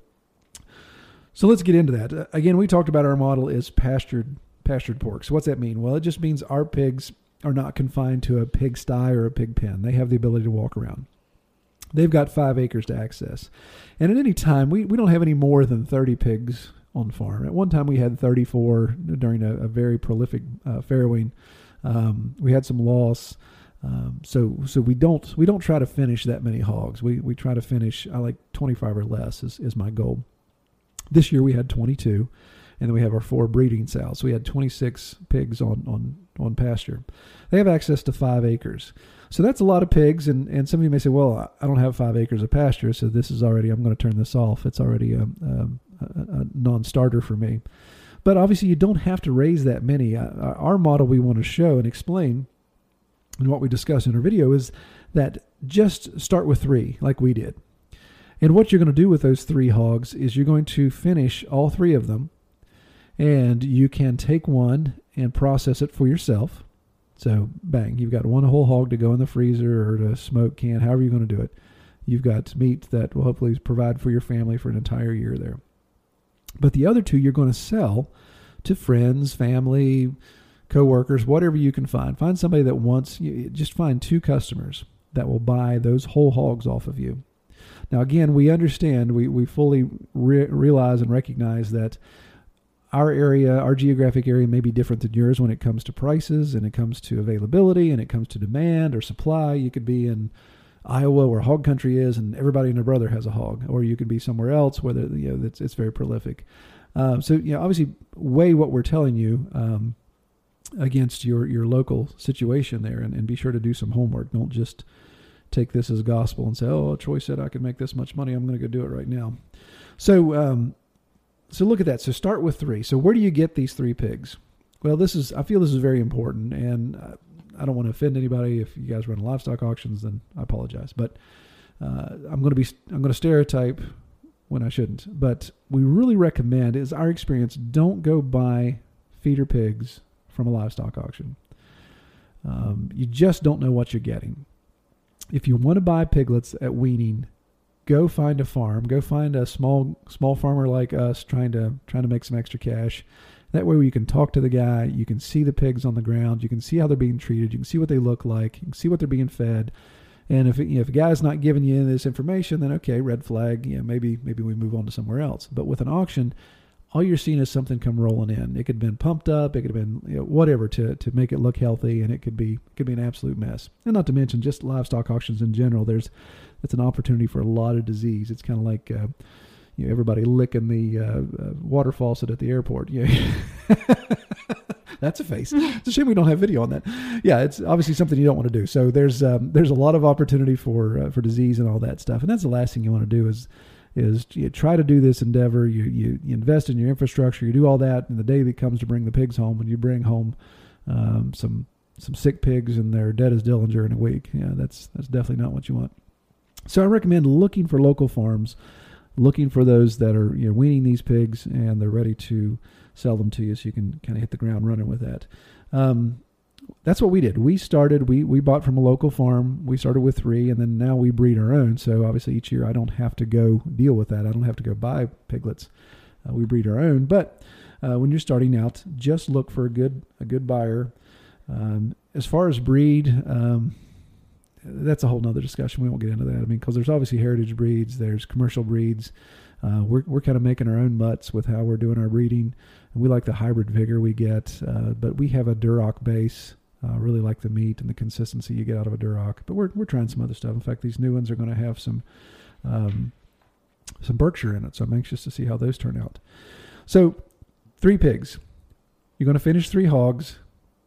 so let's get into that. Uh, again, we talked about our model is pastured pastured pork. So what's that mean? Well, it just means our pigs are not confined to a pig sty or a pig pen. They have the ability to walk around. They've got five acres to access. And at any time, we, we don't have any more than 30 pigs on farm. At one time, we had 34 during a, a very prolific uh, farrowing. Um, we had some loss. Um, so so we don't we don't try to finish that many hogs. We we try to finish I like 25 or less is, is my goal. This year we had 22, and then we have our four breeding sows. So we had 26 pigs on on on pasture. They have access to five acres. So that's a lot of pigs, and, and some of you may say, well, I don't have five acres of pasture, so this is already, I'm going to turn this off. It's already a, a, a non starter for me. But obviously, you don't have to raise that many. Uh, our model we want to show and explain, and what we discuss in our video, is that just start with three, like we did. And what you're going to do with those three hogs is you're going to finish all three of them, and you can take one and process it for yourself so bang, you've got one whole hog to go in the freezer or to smoke can, however you're going to do it. You've got meat that will hopefully provide for your family for an entire year there. But the other two you're going to sell to friends, family, coworkers, whatever you can find. Find somebody that wants you just find two customers that will buy those whole hogs off of you. Now again, we understand, we we fully re- realize and recognize that our area, our geographic area may be different than yours when it comes to prices and it comes to availability and it comes to demand or supply. You could be in Iowa where hog country is and everybody and their brother has a hog, or you could be somewhere else where you know it's, it's very prolific. Um, so you know, obviously, weigh what we're telling you um, against your your local situation there, and, and be sure to do some homework. Don't just take this as gospel and say, "Oh, Troy said I could make this much money. I'm going to go do it right now." So um, so look at that. So start with three. So where do you get these three pigs? Well, this is I feel this is very important, and uh, I don't want to offend anybody. If you guys run livestock auctions, then I apologize. But uh, I'm going to be I'm going to stereotype when I shouldn't. But we really recommend is our experience. Don't go buy feeder pigs from a livestock auction. Um, you just don't know what you're getting. If you want to buy piglets at weaning, go find a farm, go find a small small farmer like us trying to trying to make some extra cash. That way, you can talk to the guy, you can see the pigs on the ground, you can see how they're being treated, you can see what they look like, you can see what they're being fed. And if you know, if a guy's not giving you this information, then okay, red flag. You know, maybe maybe we move on to somewhere else. But with an auction, all you're seeing is something come rolling in. It could have been pumped up, it could have been you know, whatever to, to make it look healthy, and it could be could be an absolute mess. And not to mention just livestock auctions in general. There's it's an opportunity for a lot of disease. It's kind of like uh, you know everybody licking the uh, uh, water faucet at the airport. Yeah. That's a face. It's a shame we don't have video on that. Yeah, it's obviously something you don't want to do. So there's um, there's a lot of opportunity for uh, for disease and all that stuff, and that's the last thing you want to do is is you try to do this endeavor. You, you you invest in your infrastructure. You do all that, and the day that comes to bring the pigs home, and you bring home um, some some sick pigs and they're dead as Dillinger in a week. Yeah, that's that's definitely not what you want. So I recommend looking for local farms, looking for those that are you know weaning these pigs and they're ready to sell them to you, so you can kind of hit the ground running with that. Um, that's what we did. We started. We we bought from a local farm. We started with three, and then now we breed our own. So obviously each year I don't have to go deal with that. I don't have to go buy piglets. Uh, we breed our own. But uh, when you're starting out, just look for a good a good buyer. Um, as far as breed, um, that's a whole nother discussion. We won't get into that. I mean, because there's obviously heritage breeds, there's commercial breeds. Uh, we're we're kind of making our own mutts with how we're doing our breeding. And we like the hybrid vigor we get, uh, but we have a Duroc base. Uh, really like the meat and the consistency you get out of a Duroc. But we're we're trying some other stuff. In fact, these new ones are going to have some um, some Berkshire in it. So I'm anxious to see how those turn out. So three pigs. You're going to finish three hogs.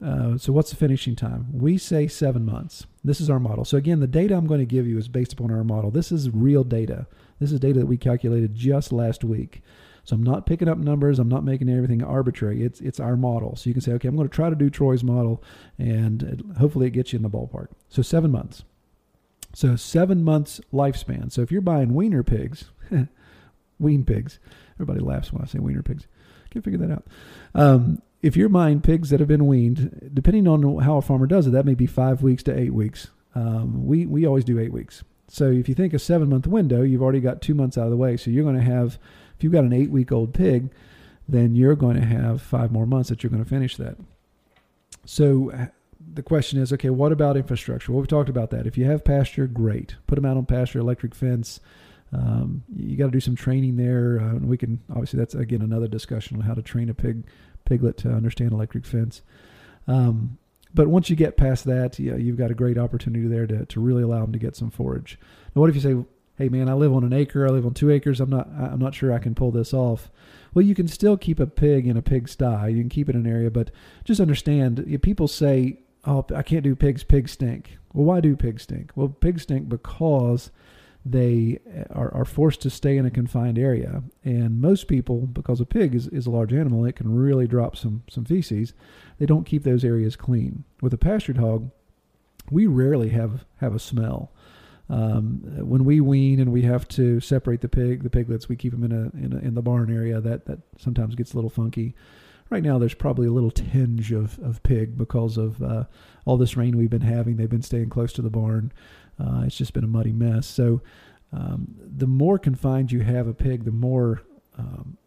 Uh, so what's the finishing time? We say seven months. This is our model. So again, the data I'm going to give you is based upon our model. This is real data. This is data that we calculated just last week. So I'm not picking up numbers. I'm not making everything arbitrary. It's it's our model. So you can say, okay, I'm going to try to do Troy's model, and hopefully it gets you in the ballpark. So seven months. So seven months lifespan. So if you're buying wiener pigs, wean pigs, everybody laughs when I say wiener pigs. Can't figure that out. Um, if you're buying pigs that have been weaned, depending on how a farmer does it, that may be five weeks to eight weeks. Um, we we always do eight weeks. So if you think a seven month window, you've already got two months out of the way. So you're going to have, if you've got an eight week old pig, then you're going to have five more months that you're going to finish that. So uh, the question is, okay, what about infrastructure? Well, we talked about that. If you have pasture, great. Put them out on pasture, electric fence. Um, you got to do some training there. Uh, and we can obviously that's again another discussion on how to train a pig piglet to understand electric fence. Um, but once you get past that, yeah, you've got a great opportunity there to, to really allow them to get some forage. Now, what if you say, "Hey, man, I live on an acre. I live on two acres. I'm not. I'm not sure I can pull this off." Well, you can still keep a pig in a pig sty. You can keep it in an area, but just understand. People say, "Oh, I can't do pigs. Pigs stink." Well, why do pigs stink? Well, pigs stink because they are, are forced to stay in a confined area. And most people, because a pig is, is a large animal, it can really drop some, some feces, they don't keep those areas clean. With a pastured hog, we rarely have, have a smell. Um, when we wean and we have to separate the pig, the piglets, we keep them in a, in a, in the barn area. That that sometimes gets a little funky. Right now, there's probably a little tinge of, of pig because of uh, all this rain we've been having. They've been staying close to the barn. Uh, it's just been a muddy mess. So um, the more confined you have a pig, the more um,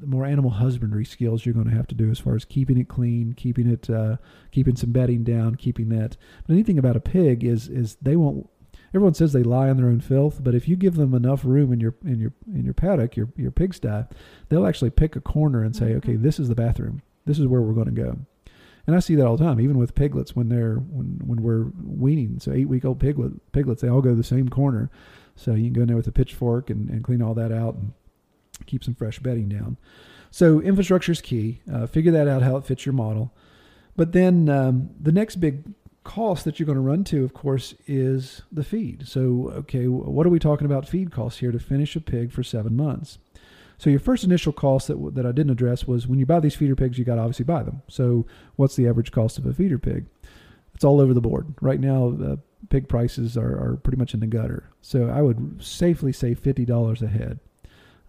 the more animal husbandry skills you're going to have to do as far as keeping it clean, keeping it, uh, keeping some bedding down, keeping that. But anything about a pig is is they won't. Everyone says they lie on their own filth, but if you give them enough room in your in your in your paddock, your your pigsty, they'll actually pick a corner and say, mm-hmm. "Okay, this is the bathroom. This is where we're going to go." And I see that all the time, even with piglets when they're when when we're weaning. So eight week old piglet piglets, they all go to the same corner. So you can go in there with a pitchfork and, and clean all that out and keep some fresh bedding down. So infrastructure is key. Uh, figure that out how it fits your model. But then um, the next big cost that you're going to run to, of course, is the feed. So okay, what are we talking about feed costs here to finish a pig for seven months? So your first initial cost that, that I didn't address was when you buy these feeder pigs, you got to obviously buy them. So what's the average cost of a feeder pig? It's all over the board. Right now, uh, pig prices are, are pretty much in the gutter. So I would safely say $50 a head.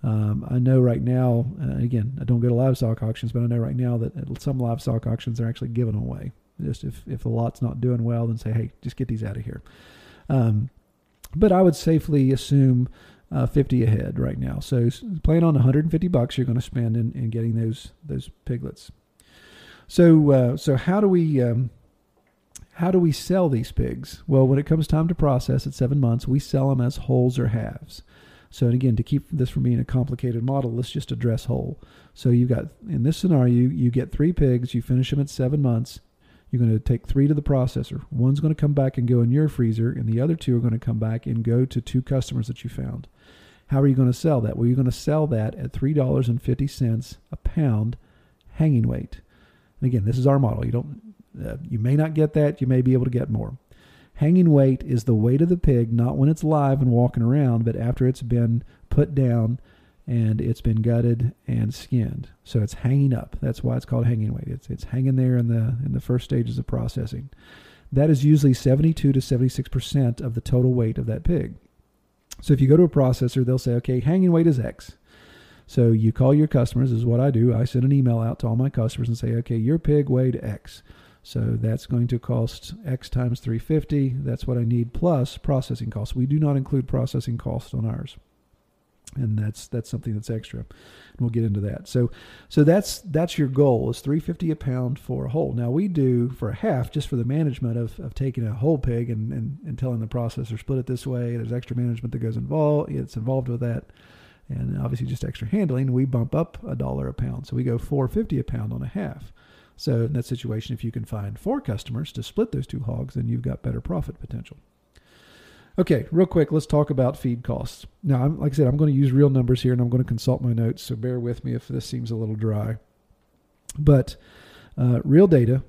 Um, I know right now, uh, again, I don't go to livestock auctions, but I know right now that some livestock auctions are actually giving away. Just if, if the lot's not doing well, then say, hey, just get these out of here. Um, but I would safely assume uh, 50 a head right now. So plan on 150 bucks you're going to spend in, in getting those those piglets. So uh, so how do we um, how do we sell these pigs? Well, when it comes time to process at seven months, we sell them as wholes or halves. So and again, to keep this from being a complicated model, let's just address whole. So you've got in this scenario, you get three pigs, you finish them at seven months. You're going to take three to the processor. One's going to come back and go in your freezer, and the other two are going to come back and go to two customers that you found. How are you going to sell that? Well, you're going to sell that at $3.50 a pound hanging weight. And again, this is our model. You don't uh, you may not get that, you may be able to get more. Hanging weight is the weight of the pig not when it's live and walking around, but after it's been put down and it's been gutted and skinned. So it's hanging up. That's why it's called hanging weight. It's it's hanging there in the in the first stages of processing. That is usually 72 to 76% of the total weight of that pig. So if you go to a processor, they'll say, okay, hanging weight is X. So you call your customers, is what I do. I send an email out to all my customers and say, okay, your pig weighed X. So that's going to cost X times 350. That's what I need plus processing costs. We do not include processing costs on ours. And that's that's something that's extra. And we'll get into that. So so that's that's your goal is 350 a pound for a whole. Now we do for a half just for the management of, of taking a whole pig and, and, and telling the processor split it this way. There's extra management that goes involved. It's involved with that and obviously just extra handling, we bump up a dollar a pound. So we go 450 a pound on a half. So in that situation, if you can find four customers to split those two hogs, then you've got better profit potential. Okay, real quick, let's talk about feed costs. Now, I'm, like I said, I'm going to use real numbers here, and I'm going to consult my notes. So bear with me if this seems a little dry. But uh, real data.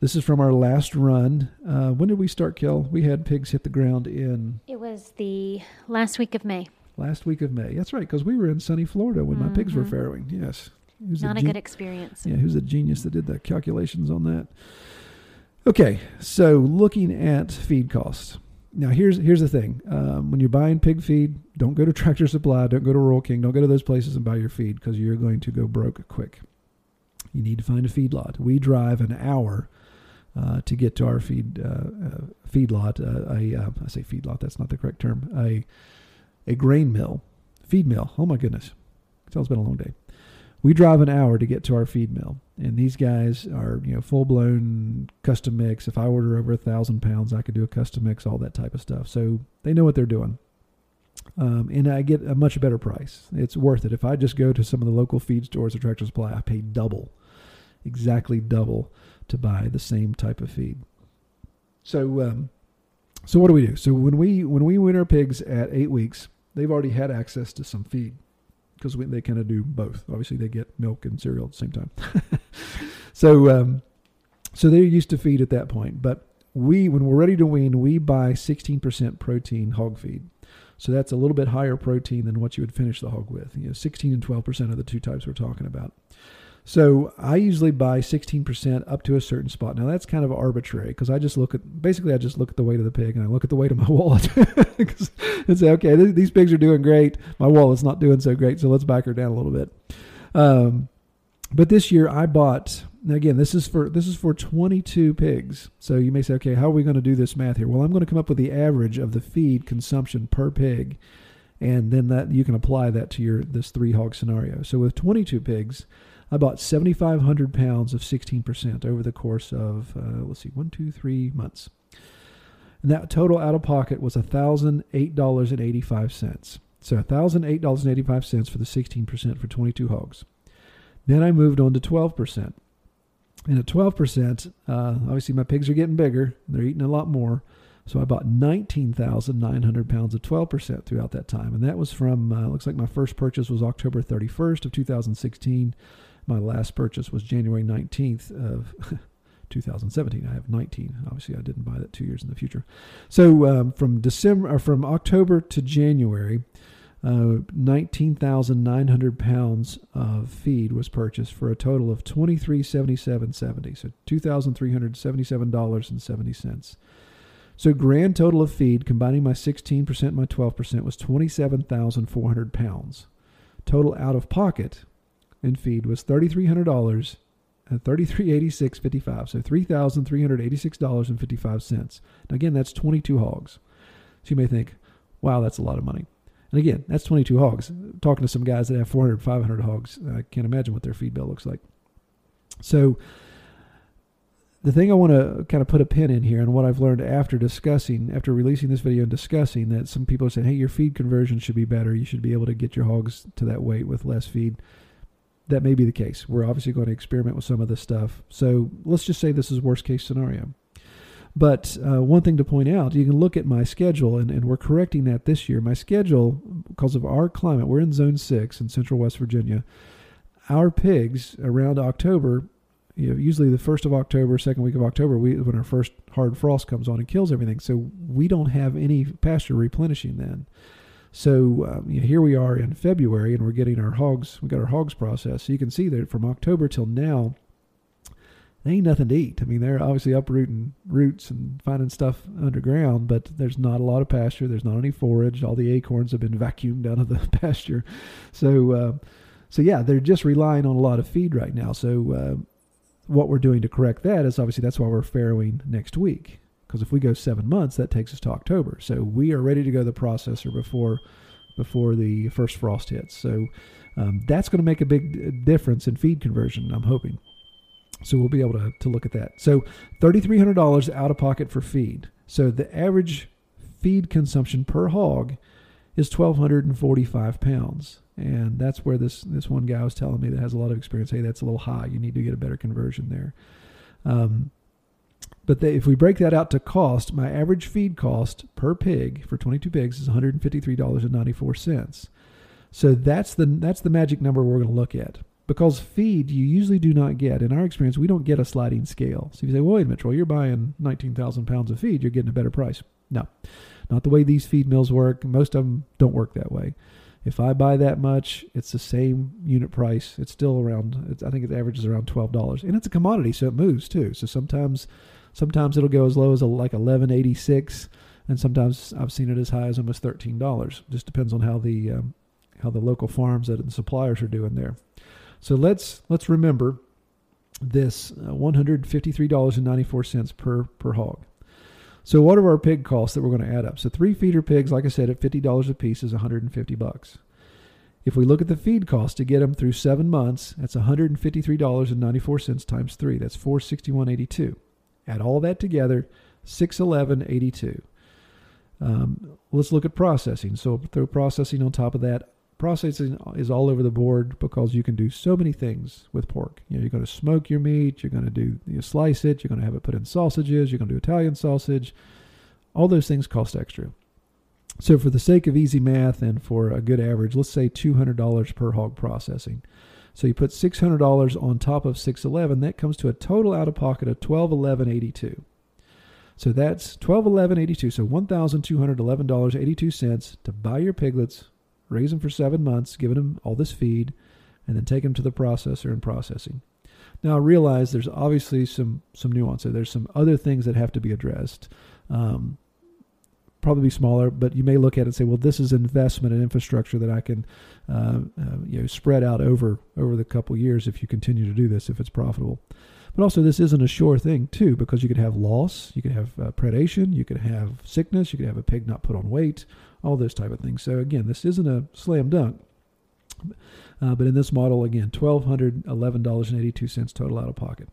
This is from our last run. Uh, when did we start kill? We had pigs hit the ground in. It was the last week of May last week of May. That's right, because we were in sunny Florida when mm-hmm. my pigs were mm-hmm. farrowing. Yes. Not a, gen- a, good experience. Yeah, who's a genius that did the calculations on that? Okay, so looking at feed costs. Now here's here's the thing: um, when you're buying pig feed, don't go to Tractor Supply, don't go to Rural King, don't go to those places and buy your feed because you're going to go broke quick. You need to find a feed lot. We drive an hour uh, to get to our feed uh, uh, feed lot. Uh, a uh, I say feed lot. That's not the correct term. A a grain mill, feed mill. Oh my goodness. It's been a long day. We drive an hour to get to our feed mill, and these guys are you know full blown custom mix. If I order over a thousand pounds, I could do a custom mix, all that type of stuff. So they know what they're doing, um, and I get a much better price. It's worth it. If I just go to some of the local feed stores or Tractor Supply, I pay double, exactly double, to buy the same type of feed. So, um, so what do we do? So when we when we win our pigs at eight weeks, they've already had access to some feed because they kind of do both. Obviously, they get milk and cereal at the same time. so, um, so they're used to feed at that point. But we, when we're ready to wean, we buy 16% protein hog feed. So that's a little bit higher protein than what you would finish the hog with. You know, 16 and 12% of the two types we're talking about. So I usually buy 16% up to a certain spot. Now that's kind of arbitrary because I just look at basically I just look at the weight of the pig and I look at the weight of my wallet and say, okay, th- these pigs are doing great. My wallet's not doing so great, so let's back her down a little bit. Um, but this year I bought. Again, this is for this is for 22 pigs. So you may say, okay, how are we going to do this math here? Well, I'm going to come up with the average of the feed consumption per pig, and then that you can apply that to your this three hog scenario. So with 22 pigs. I bought 7,500 pounds of 16% over the course of, uh, let's see, one, two, three months. And that total out of pocket was $1,008.85. So $1,008.85 for the 16% for 22 hogs. Then I moved on to 12%. And at 12%, uh, obviously my pigs are getting bigger. They're eating a lot more. So I bought 19,900 pounds of 12% throughout that time. And that was from, uh, looks like my first purchase was October 31st of 2016 my last purchase was January 19th of 2017. I have 19. Obviously, I didn't buy that two years in the future. So um, from December from October to January, uh, 19,900 pounds of feed was purchased for a total of 2377.70. So $2,377.70. So grand total of feed, combining my 16% and my 12%, was 27,400 pounds. Total out of pocket in feed was $3,300 at $33.86.55. So $3,386.55. Now, again, that's 22 hogs. So you may think, wow, that's a lot of money. And again, that's 22 hogs. Talking to some guys that have 400, 500 hogs, I can't imagine what their feed bill looks like. So the thing I want to kind of put a pin in here and what I've learned after discussing, after releasing this video and discussing that some people are saying, hey, your feed conversion should be better. You should be able to get your hogs to that weight with less feed that may be the case. We're obviously going to experiment with some of this stuff. So let's just say this is worst case scenario. But uh, one thing to point out, you can look at my schedule, and, and we're correcting that this year. My schedule, because of our climate, we're in zone six in central West Virginia. Our pigs around October, you know, usually the first of October, second week of October, we, when our first hard frost comes on and kills everything. So we don't have any pasture replenishing then. So um, you know, here we are in February, and we're getting our hogs. We got our hogs processed. So you can see that from October till now, they ain't nothing to eat. I mean, they're obviously uprooting roots and finding stuff underground, but there's not a lot of pasture. There's not any forage. All the acorns have been vacuumed out of the pasture. So, uh, so yeah, they're just relying on a lot of feed right now. So, uh, what we're doing to correct that is obviously that's why we're farrowing next week. Because if we go seven months, that takes us to October. So we are ready to go to the processor before before the first frost hits. So um, that's going to make a big difference in feed conversion. I'm hoping. So we'll be able to, to look at that. So $3,300 out of pocket for feed. So the average feed consumption per hog is 1,245 pounds. And that's where this, this one guy was telling me that has a lot of experience. Hey, that's a little high. You need to get a better conversion there. Um, but they, if we break that out to cost, my average feed cost per pig for 22 pigs is $153.94. So that's the that's the magic number we're going to look at because feed you usually do not get. In our experience, we don't get a sliding scale. So if you say, well, wait a minute, Troy, you're buying 19,000 pounds of feed, you're getting a better price. No, not the way these feed mills work. Most of them don't work that way. If I buy that much, it's the same unit price. It's still around. It's, I think it averages around twelve dollars, and it's a commodity, so it moves too. So sometimes, Sometimes it'll go as low as a, like 11.86, and sometimes I've seen it as high as almost $13. Just depends on how the um, how the local farms and suppliers are doing there. So let's let's remember this uh, $153.94 per per hog. So what are our pig costs that we're going to add up? So three feeder pigs, like I said, at fifty dollars a piece is 150 bucks. If we look at the feed cost to get them through seven months, that's $153.94 times three. That's 461.82. Add all that together, six eleven eighty two. Um, let's look at processing. So throw processing on top of that processing is all over the board because you can do so many things with pork. You know, you're going to smoke your meat, you're going to do you slice it, you're going to have it put in sausages, you're going to do Italian sausage. All those things cost extra. So for the sake of easy math and for a good average, let's say $200 per hog processing. So you put $600 on top of 611, that comes to a total out of pocket of 1211.82. So that's 1211.82, so $1,211.82 to buy your piglets raise them for seven months, giving them all this feed, and then take them to the processor and processing. Now, I realize there's obviously some some nuance there. There's some other things that have to be addressed. Um, probably be smaller, but you may look at it and say, well, this is investment in infrastructure that I can, uh, uh, you know, spread out over over the couple years if you continue to do this if it's profitable. But also, this isn't a sure thing too, because you could have loss, you could have uh, predation, you could have sickness, you could have a pig not put on weight, all those type of things. So again, this isn't a slam dunk. Uh, but in this model, again, twelve hundred eleven dollars and eighty two cents total out of pocket.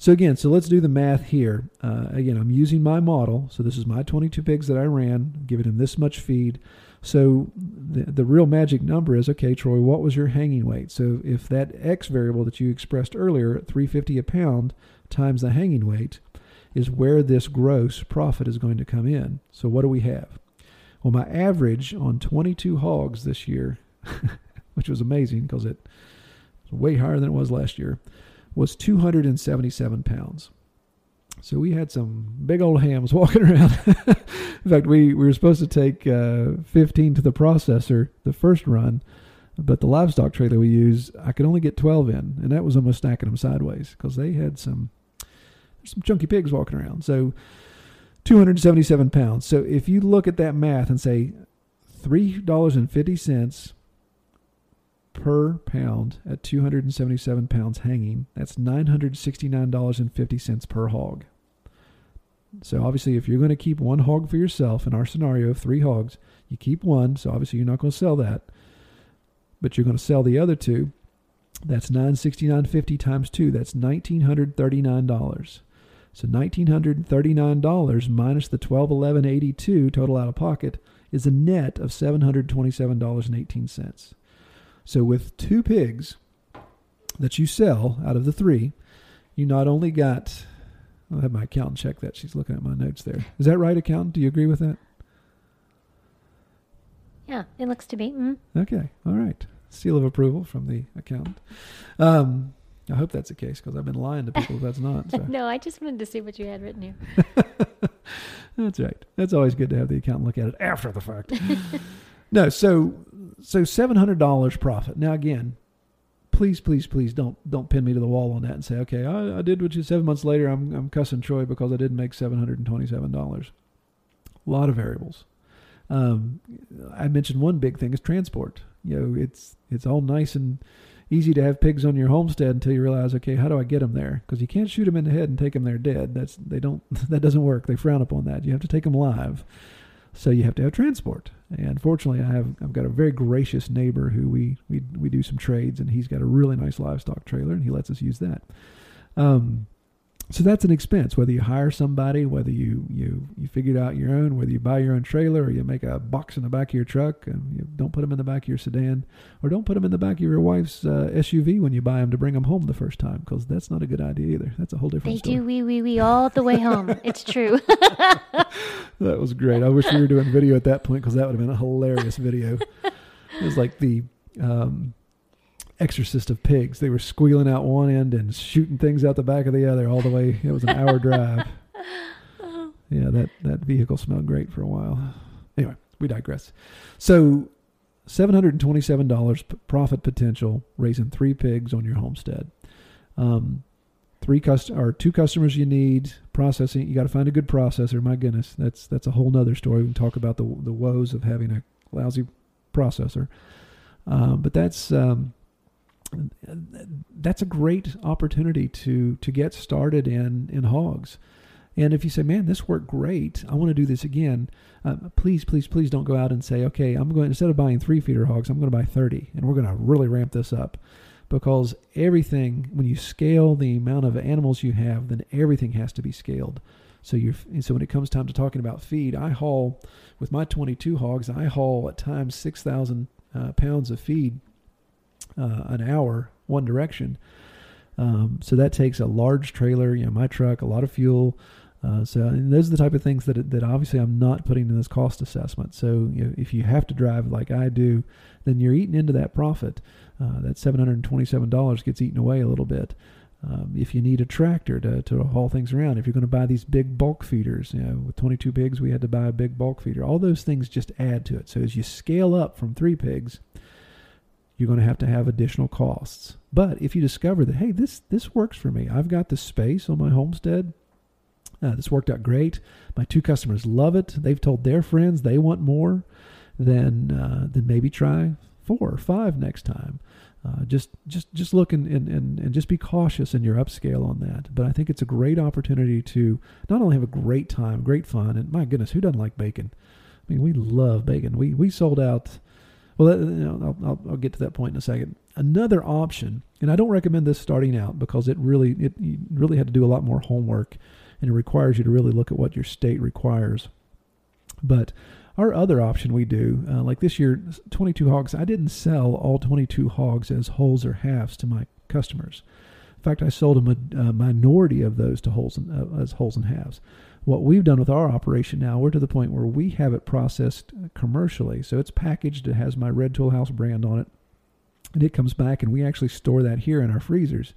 So again, so let's do the math here. Uh, again, I'm using my model. So this is my 22 pigs that I ran, giving them this much feed. So the, the real magic number is okay, Troy. What was your hanging weight? So if that X variable that you expressed earlier, 350 a pound times the hanging weight, is where this gross profit is going to come in. So what do we have? Well, my average on 22 hogs this year, which was amazing because it was way higher than it was last year, was 277 pounds. So we had some big old hams walking around. In fact, we, we were supposed to take uh, 15 to the processor the first run, but the livestock trailer we used, I could only get 12 in, and that was almost stacking them sideways because they had some some chunky pigs walking around. So 277 pounds. So if you look at that math and say $3.50 per pound at 277 pounds hanging, that's $969.50 per hog. So obviously, if you're going to keep one hog for yourself, in our scenario of three hogs, you keep one. So obviously, you're not going to sell that, but you're going to sell the other two. That's 969.50 times two. That's $1,939. So $1,939 minus the $1,211.82 total out of pocket is a net of $727.18. So with two pigs that you sell out of the three, you not only got I'll have my accountant check that. She's looking at my notes there. Is that right, accountant? Do you agree with that? Yeah, it looks to be. Mm. Okay, all right. Seal of approval from the accountant. Um, I hope that's the case because I've been lying to people if that's not. So. no, I just wanted to see what you had written here. that's right. That's always good to have the accountant look at it after the fact. no, so so seven hundred dollars profit. Now again, please, please, please don't don't pin me to the wall on that and say, okay, I, I did what you. Seven months later, I'm I'm cussing Troy because I didn't make seven hundred and twenty seven dollars. A lot of variables. Um, I mentioned one big thing is transport. You know, it's it's all nice and easy to have pigs on your homestead until you realize, okay, how do I get them there? Because you can't shoot them in the head and take them there dead. That's they don't that doesn't work. They frown upon that. You have to take them live. So you have to have transport. And fortunately, I have I've got a very gracious neighbor who we we we do some trades, and he's got a really nice livestock trailer, and he lets us use that. Um, so that's an expense. Whether you hire somebody, whether you you you figure it out your own, whether you buy your own trailer or you make a box in the back of your truck, and you don't put them in the back of your sedan, or don't put them in the back of your wife's uh, SUV when you buy them to bring them home the first time, because that's not a good idea either. That's a whole different. They story. do wee wee wee all the way home. it's true. that was great. I wish we were doing video at that point because that would have been a hilarious video. it was like the um, exorcist of pigs. They were squealing out one end and shooting things out the back of the other all the way. It was an hour drive. Yeah, that, that vehicle smelled great for a while. Anyway, we digress. So, $727 profit potential raising three pigs on your homestead. Um, three cust- or two customers you need processing you got to find a good processor my goodness that's that's a whole nother story we can talk about the the woes of having a lousy processor um, but that's um, that's a great opportunity to to get started in in hogs. And if you say man this worked great. I want to do this again uh, please please please don't go out and say okay i'm going instead of buying three feeder hogs i'm going to buy 30 and we're going to really ramp this up. Because everything when you scale the amount of animals you have then everything has to be scaled. So you so when it comes time to talking about feed i haul with my 22 hogs i haul at times 6000 uh, pounds of feed uh, an hour one direction um, so that takes a large trailer you know my truck a lot of fuel uh, so and those are the type of things that that obviously I'm not putting in this cost assessment. So you know, if you have to drive like I do, then you're eating into that profit. Uh, that $727 gets eaten away a little bit. Um, if you need a tractor to, to haul things around, if you're going to buy these big bulk feeders, you know, with 22 pigs, we had to buy a big bulk feeder. All those things just add to it. So as you scale up from three pigs, you're going to have to have additional costs. But if you discover that, hey, this this works for me, I've got the space on my homestead. Uh, this worked out great. My two customers love it. They've told their friends they want more. Then uh, then maybe try four or five next time. Uh, just just just look and, and, and, and just be cautious in your upscale on that. But I think it's a great opportunity to not only have a great time, great fun, and my goodness, who doesn't like bacon? I mean, we love bacon. We we sold out. Well, you know, I'll, I'll, I'll get to that point in a second. Another option, and I don't recommend this starting out because it really it you really had to do a lot more homework, and it requires you to really look at what your state requires. But our other option we do, uh, like this year, 22 hogs, I didn't sell all 22 hogs as wholes or halves to my customers. In fact, I sold a, a minority of those to wholes and, uh, as wholes and halves. What we've done with our operation now, we're to the point where we have it processed commercially. So it's packaged, it has my Red Tool House brand on it, and it comes back, and we actually store that here in our freezers.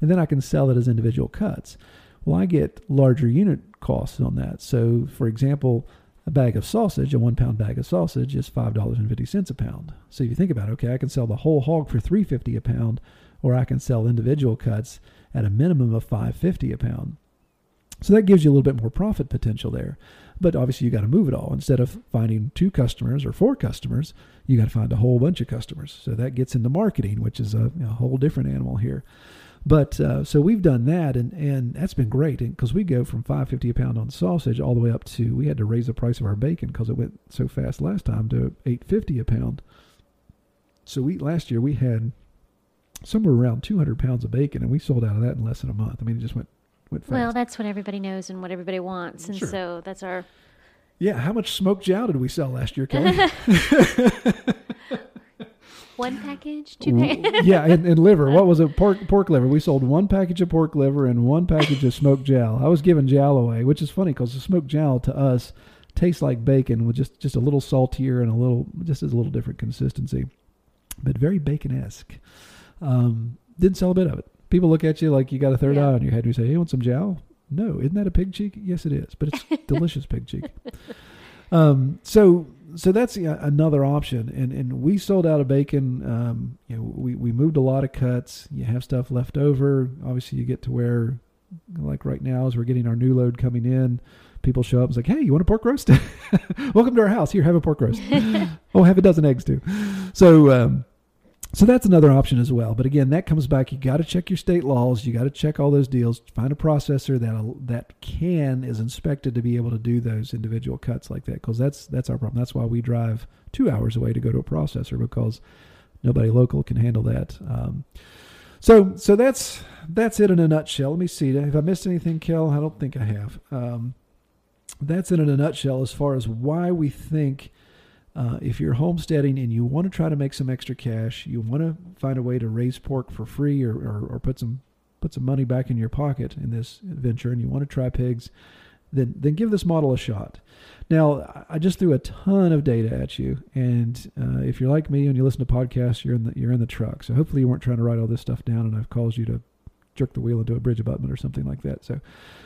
And then I can sell it as individual cuts. Well, I get larger unit costs on that. So, for example, a bag of sausage, a one pound bag of sausage, is five dollars and fifty cents a pound. So if you think about it, okay, I can sell the whole hog for three fifty a pound, or I can sell individual cuts at a minimum of five fifty a pound. So that gives you a little bit more profit potential there. But obviously, you got to move it all. Instead of finding two customers or four customers, you got to find a whole bunch of customers. So that gets into marketing, which is a, a whole different animal here. But uh, so we've done that, and, and that's been great because we go from five fifty a pound on sausage all the way up to we had to raise the price of our bacon because it went so fast last time to eight fifty a pound. So we last year we had somewhere around two hundred pounds of bacon, and we sold out of that in less than a month. I mean, it just went went fast. well, that's what everybody knows and what everybody wants, and Sure. so that's our. yeah, how much smoked jowl did we sell last year, Kelly? One package, two packages. yeah, and, and liver. What was it? Pork pork liver. We sold one package of pork liver and one package of smoked jowl. I was giving jowl away, which is funny because the smoked jowl to us tastes like bacon with just just a little saltier and a little just as a little different consistency, but very bacon esque. Um, didn't sell a bit of it. People look at you like you got a third Yeah. eye on your head. and You say, "Hey, you want some jowl?" No, isn't that a pig cheek? Yes, it is, but it's delicious pig cheek. Um, so so that's uh, another option, and and we sold out of bacon. Um, you know, we we moved a lot of cuts. You have stuff left over. Obviously, you get to where, like right now, as we're getting our new load coming in, people show up and say, like, hey, you want a pork roast? Welcome to our house. Here, have a pork roast. oh, have a dozen eggs too. So. Um, so that's another option as well. But again, that comes back. You got to check your state laws. You got to check all those deals. Find a processor that that can is inspected to be able to do those individual cuts like that. Because that's that's our problem. That's why we drive two hours away to go to a processor because nobody local can handle that. Um, so so that's that's it in a nutshell. Let me see. Have I missed anything, Kel? I don't think I have. Um, that's it in a nutshell as far as why we think uh, if you're homesteading and you want to try to make some extra cash, you want to find a way to raise pork for free or, or, or put some put some money back in your pocket in this venture, and you want to try pigs, then then give this model a shot. Now, I just threw a ton of data at you, and uh, if you're like me and you listen to podcasts, you're in the you're in the truck. So hopefully you weren't trying to write all this stuff down, and I've caused you to jerk the wheel into a bridge abutment or something like that. So,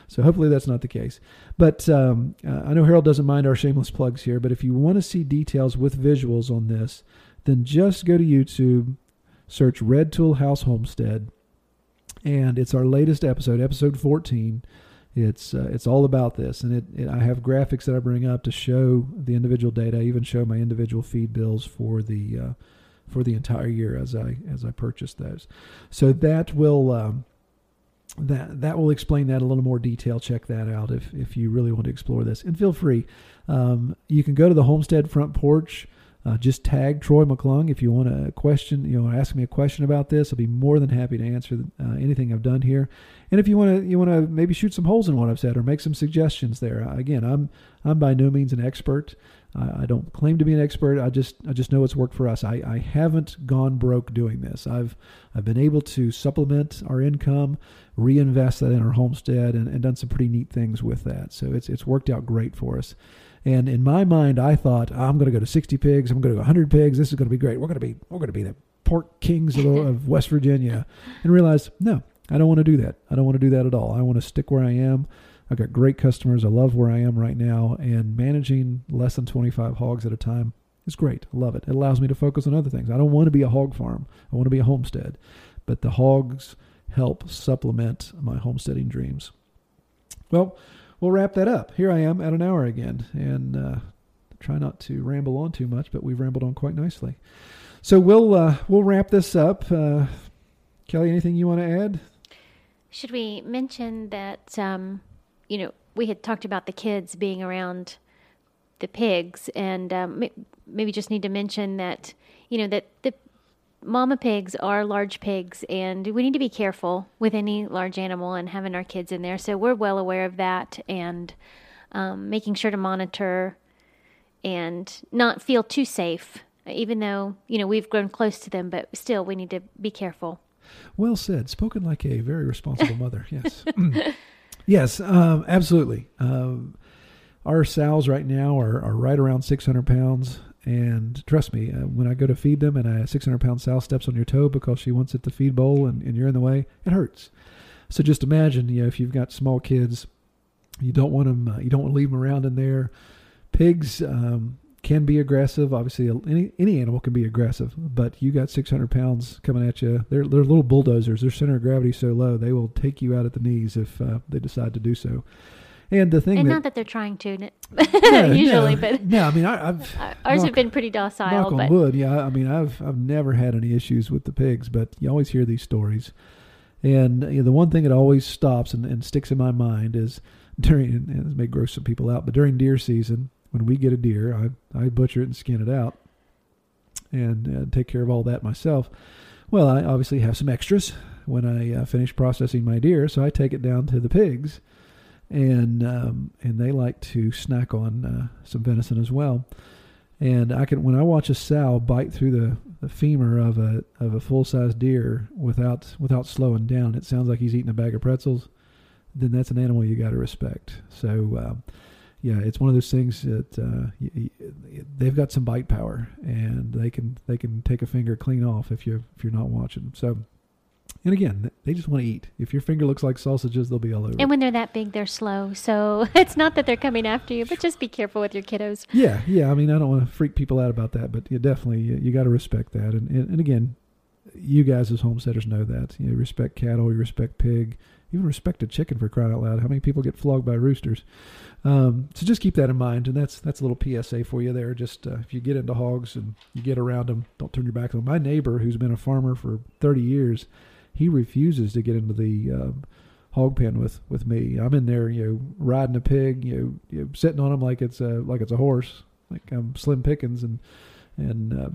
so hopefully that's not the case. But um, uh, I know Harold doesn't mind our shameless plugs here. But if you want to see details with visuals on this, then just go to YouTube, search Red Tool House Homestead, and it's our latest episode, episode 14. It's uh, it's all about this, and it, it, I have graphics that I bring up to show the individual data. I even show my individual feed bills for the uh, for the entire year as I as I purchase those. So that will um, that that will explain that a little more detail. Check that out if if you really want to explore this. And feel free, um, you can go to the homestead front porch. Uh, just tag Troy McClung if you want a question. You know, ask me a question about this. I'll be more than happy to answer uh, anything I've done here. And if you want to, you want to maybe shoot some holes in what I've said or make some suggestions there. Again, I'm I'm by no means an expert. I, I don't claim to be an expert. I just I just know it's worked for us. I, I haven't gone broke doing this. I've I've been able to supplement our income, reinvest that in our homestead, and, and done some pretty neat things with that. So it's it's worked out great for us. And in my mind, I thought I'm going to go to 60 pigs. I'm going to go 100 pigs. This is going to be great. We're going to be we're going to be the pork kings of, of West Virginia, and realized no, I don't want to do that. I don't want to do that at all. I want to stick where I am. I've got great customers. I love where I am right now, and managing less than 25 hogs at a time is great. I love it. It allows me to focus on other things. I don't want to be a hog farm. I want to be a homestead, but the hogs help supplement my homesteading dreams. Well, we'll wrap that up. Here I am at an hour again, and uh, try not to ramble on too much, but we've rambled on quite nicely. So we'll uh, we'll wrap this up. Uh, Kelly, anything you want to add? Should we mention that um, you know, we had talked about the kids being around the pigs, and um, maybe just need to mention that, you know, that the mama pigs are large pigs, and we need to be careful with any large animal and having our kids in there. So we're well aware of that, and um, making sure to monitor and not feel too safe, even though you know we've grown close to them, but still we need to be careful. Well said. Spoken like a very responsible mother. Yes. Yes, um, absolutely. Um, our sows right now are, are right around 600 pounds. And trust me, uh, when I go to feed them and a 600 pound sow steps on your toe because she wants it to feed bowl and, and you're in the way, it hurts. So just imagine, you know, if you've got small kids, you don't want them, uh, you don't want to leave them around in there. Pigs, um, can be aggressive. Obviously, any any animal can be aggressive, but you got 600 pounds coming at you. They're they're little bulldozers. Their center of gravity so low they will take you out at the knees if uh, they decide to do so. And the thing, and that, not that they're trying to, no, usually, no, but no. I mean, I, have ours knock, have been pretty docile. Knock on wood, yeah. I mean, I've I've never had any issues with the pigs, but you always hear these stories. And you know, the one thing that always stops and, and sticks in my mind is during, and this may gross some people out, but during deer season, when we get a deer, I, I butcher it and skin it out and uh, take care of all that myself. Well, I obviously have some extras when I uh, finish processing my deer, so I take it down to the pigs, and um, and they like to snack on uh, some venison as well. And I can when I watch a sow bite through the, the femur of a of a full sized deer without without slowing down, it sounds like he's eating a bag of pretzels. Then that's an animal you got to respect. So uh, yeah, it's one of those things that uh, y- y- they've got some bite power, and they can they can take a finger clean off if you if you're not watching. So, And again, they just want to eat. If your finger looks like sausages, they'll be all over. And when they're that big, they're slow. So it's not that they're coming after you, but just be careful with your kiddos. Yeah, yeah. I mean, I don't want to freak people out about that, but definitely you, you got to respect that. And, and and again, you guys as homesteaders know that. You know, respect cattle, you respect pig, even respect a chicken for crying out loud. How many people get flogged by roosters? Um, so just keep that in mind, and that's that's a little PSA for you there. Just uh, if you get into hogs and you get around them, don't turn your back on them. My neighbor, who's been a farmer for 30 years, he refuses to get into the um, hog pen with with me. I'm in there, you know, riding a pig, you know, you know sitting on him like it's a like it's a horse, like I'm Slim Pickens, and and uh,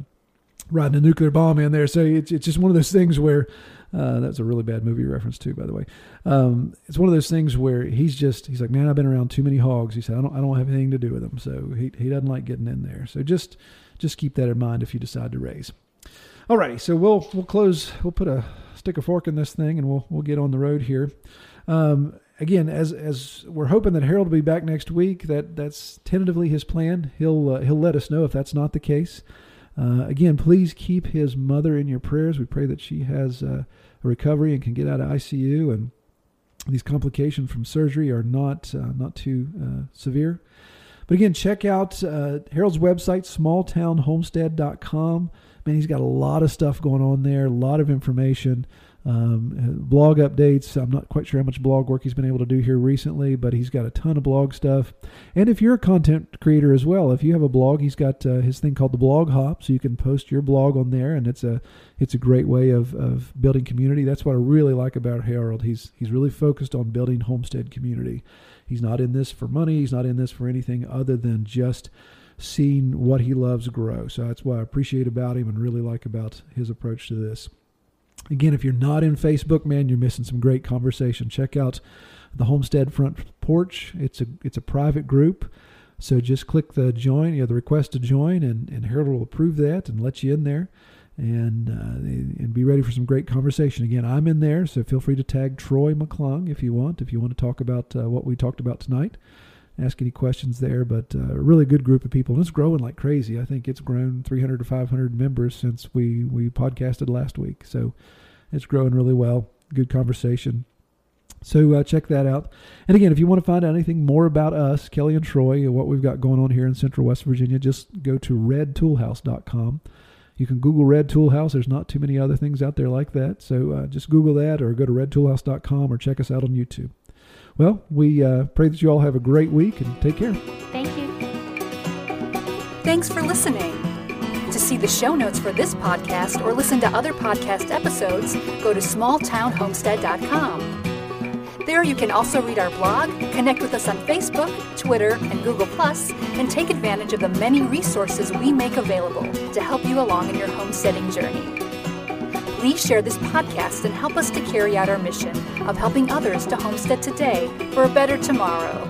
riding a nuclear bomb in there. So it's it's just one of those things where uh, that's a really bad movie reference too, by the way. Um, it's one of those things where he's just he's like, man, I've been around too many hogs. He said, I don't I don't have anything to do with them, so he he doesn't like getting in there. So just just keep that in mind if you decide to raise. Alrighty, so we'll we'll close. We'll put a stick a fork in this thing, and we'll we'll get on the road here. Um, again, as as we're hoping that Harold will be back next week, that that's tentatively his plan. He'll uh, he'll let us know if that's not the case. Uh, again, please keep his mother in your prayers. We pray that she has uh, a recovery and can get out of ICU, and these complications from surgery are not uh, not too uh, severe. But again, check out uh, Harold's website, smalltownhomestead.com. Man, he's got a lot of stuff going on there, a lot of information um, blog updates. I'm not quite sure how much blog work he's been able to do here recently, but he's got a ton of blog stuff. And if you're a content creator as well, if you have a blog, he's got uh, his thing called the Blog Hop, so you can post your blog on there, and it's a it's a great way of, of building community. That's what I really like about Harold. He's he's really focused on building homestead community. He's not in this for money. He's not in this for anything other than just seeing what he loves grow. So that's what I appreciate about him and really like about his approach to this. Again, if you're not in Facebook, man, you're missing some great conversation. Check out the Homestead Front Porch. It's a it's a private group. So just click the join, you know, the request to join, and, and Harold will approve that and let you in there, and uh, and be ready for some great conversation. Again, I'm in there, so feel free to tag Troy McClung if you want, if you want to talk about uh, what we talked about tonight ask any questions there. But uh, a really good group of people, and it's growing like crazy. I think it's grown 300 to 500 members since we we podcasted last week. So it's growing really well. Good conversation. So uh, check that out. And again, if you want to find out anything more about us, Kelly and Troy, and what we've got going on here in Central West Virginia, just go to redtoolhouse.com. You can Google Red Toolhouse. There's not too many other things out there like that. So uh, just Google that or go to redtoolhouse.com or check us out on YouTube. Well, we uh, pray that you all have a great week and take care. Thank you. Thanks for listening. To see the show notes for this podcast or listen to other podcast episodes, go to smalltownhomestead.com. There you can also read our blog, connect with us on Facebook, Twitter, and Google, and take advantage of the many resources we make available to help you along in your homesteading journey. Please share this podcast and help us to carry out our mission of helping others to homestead today for a better tomorrow.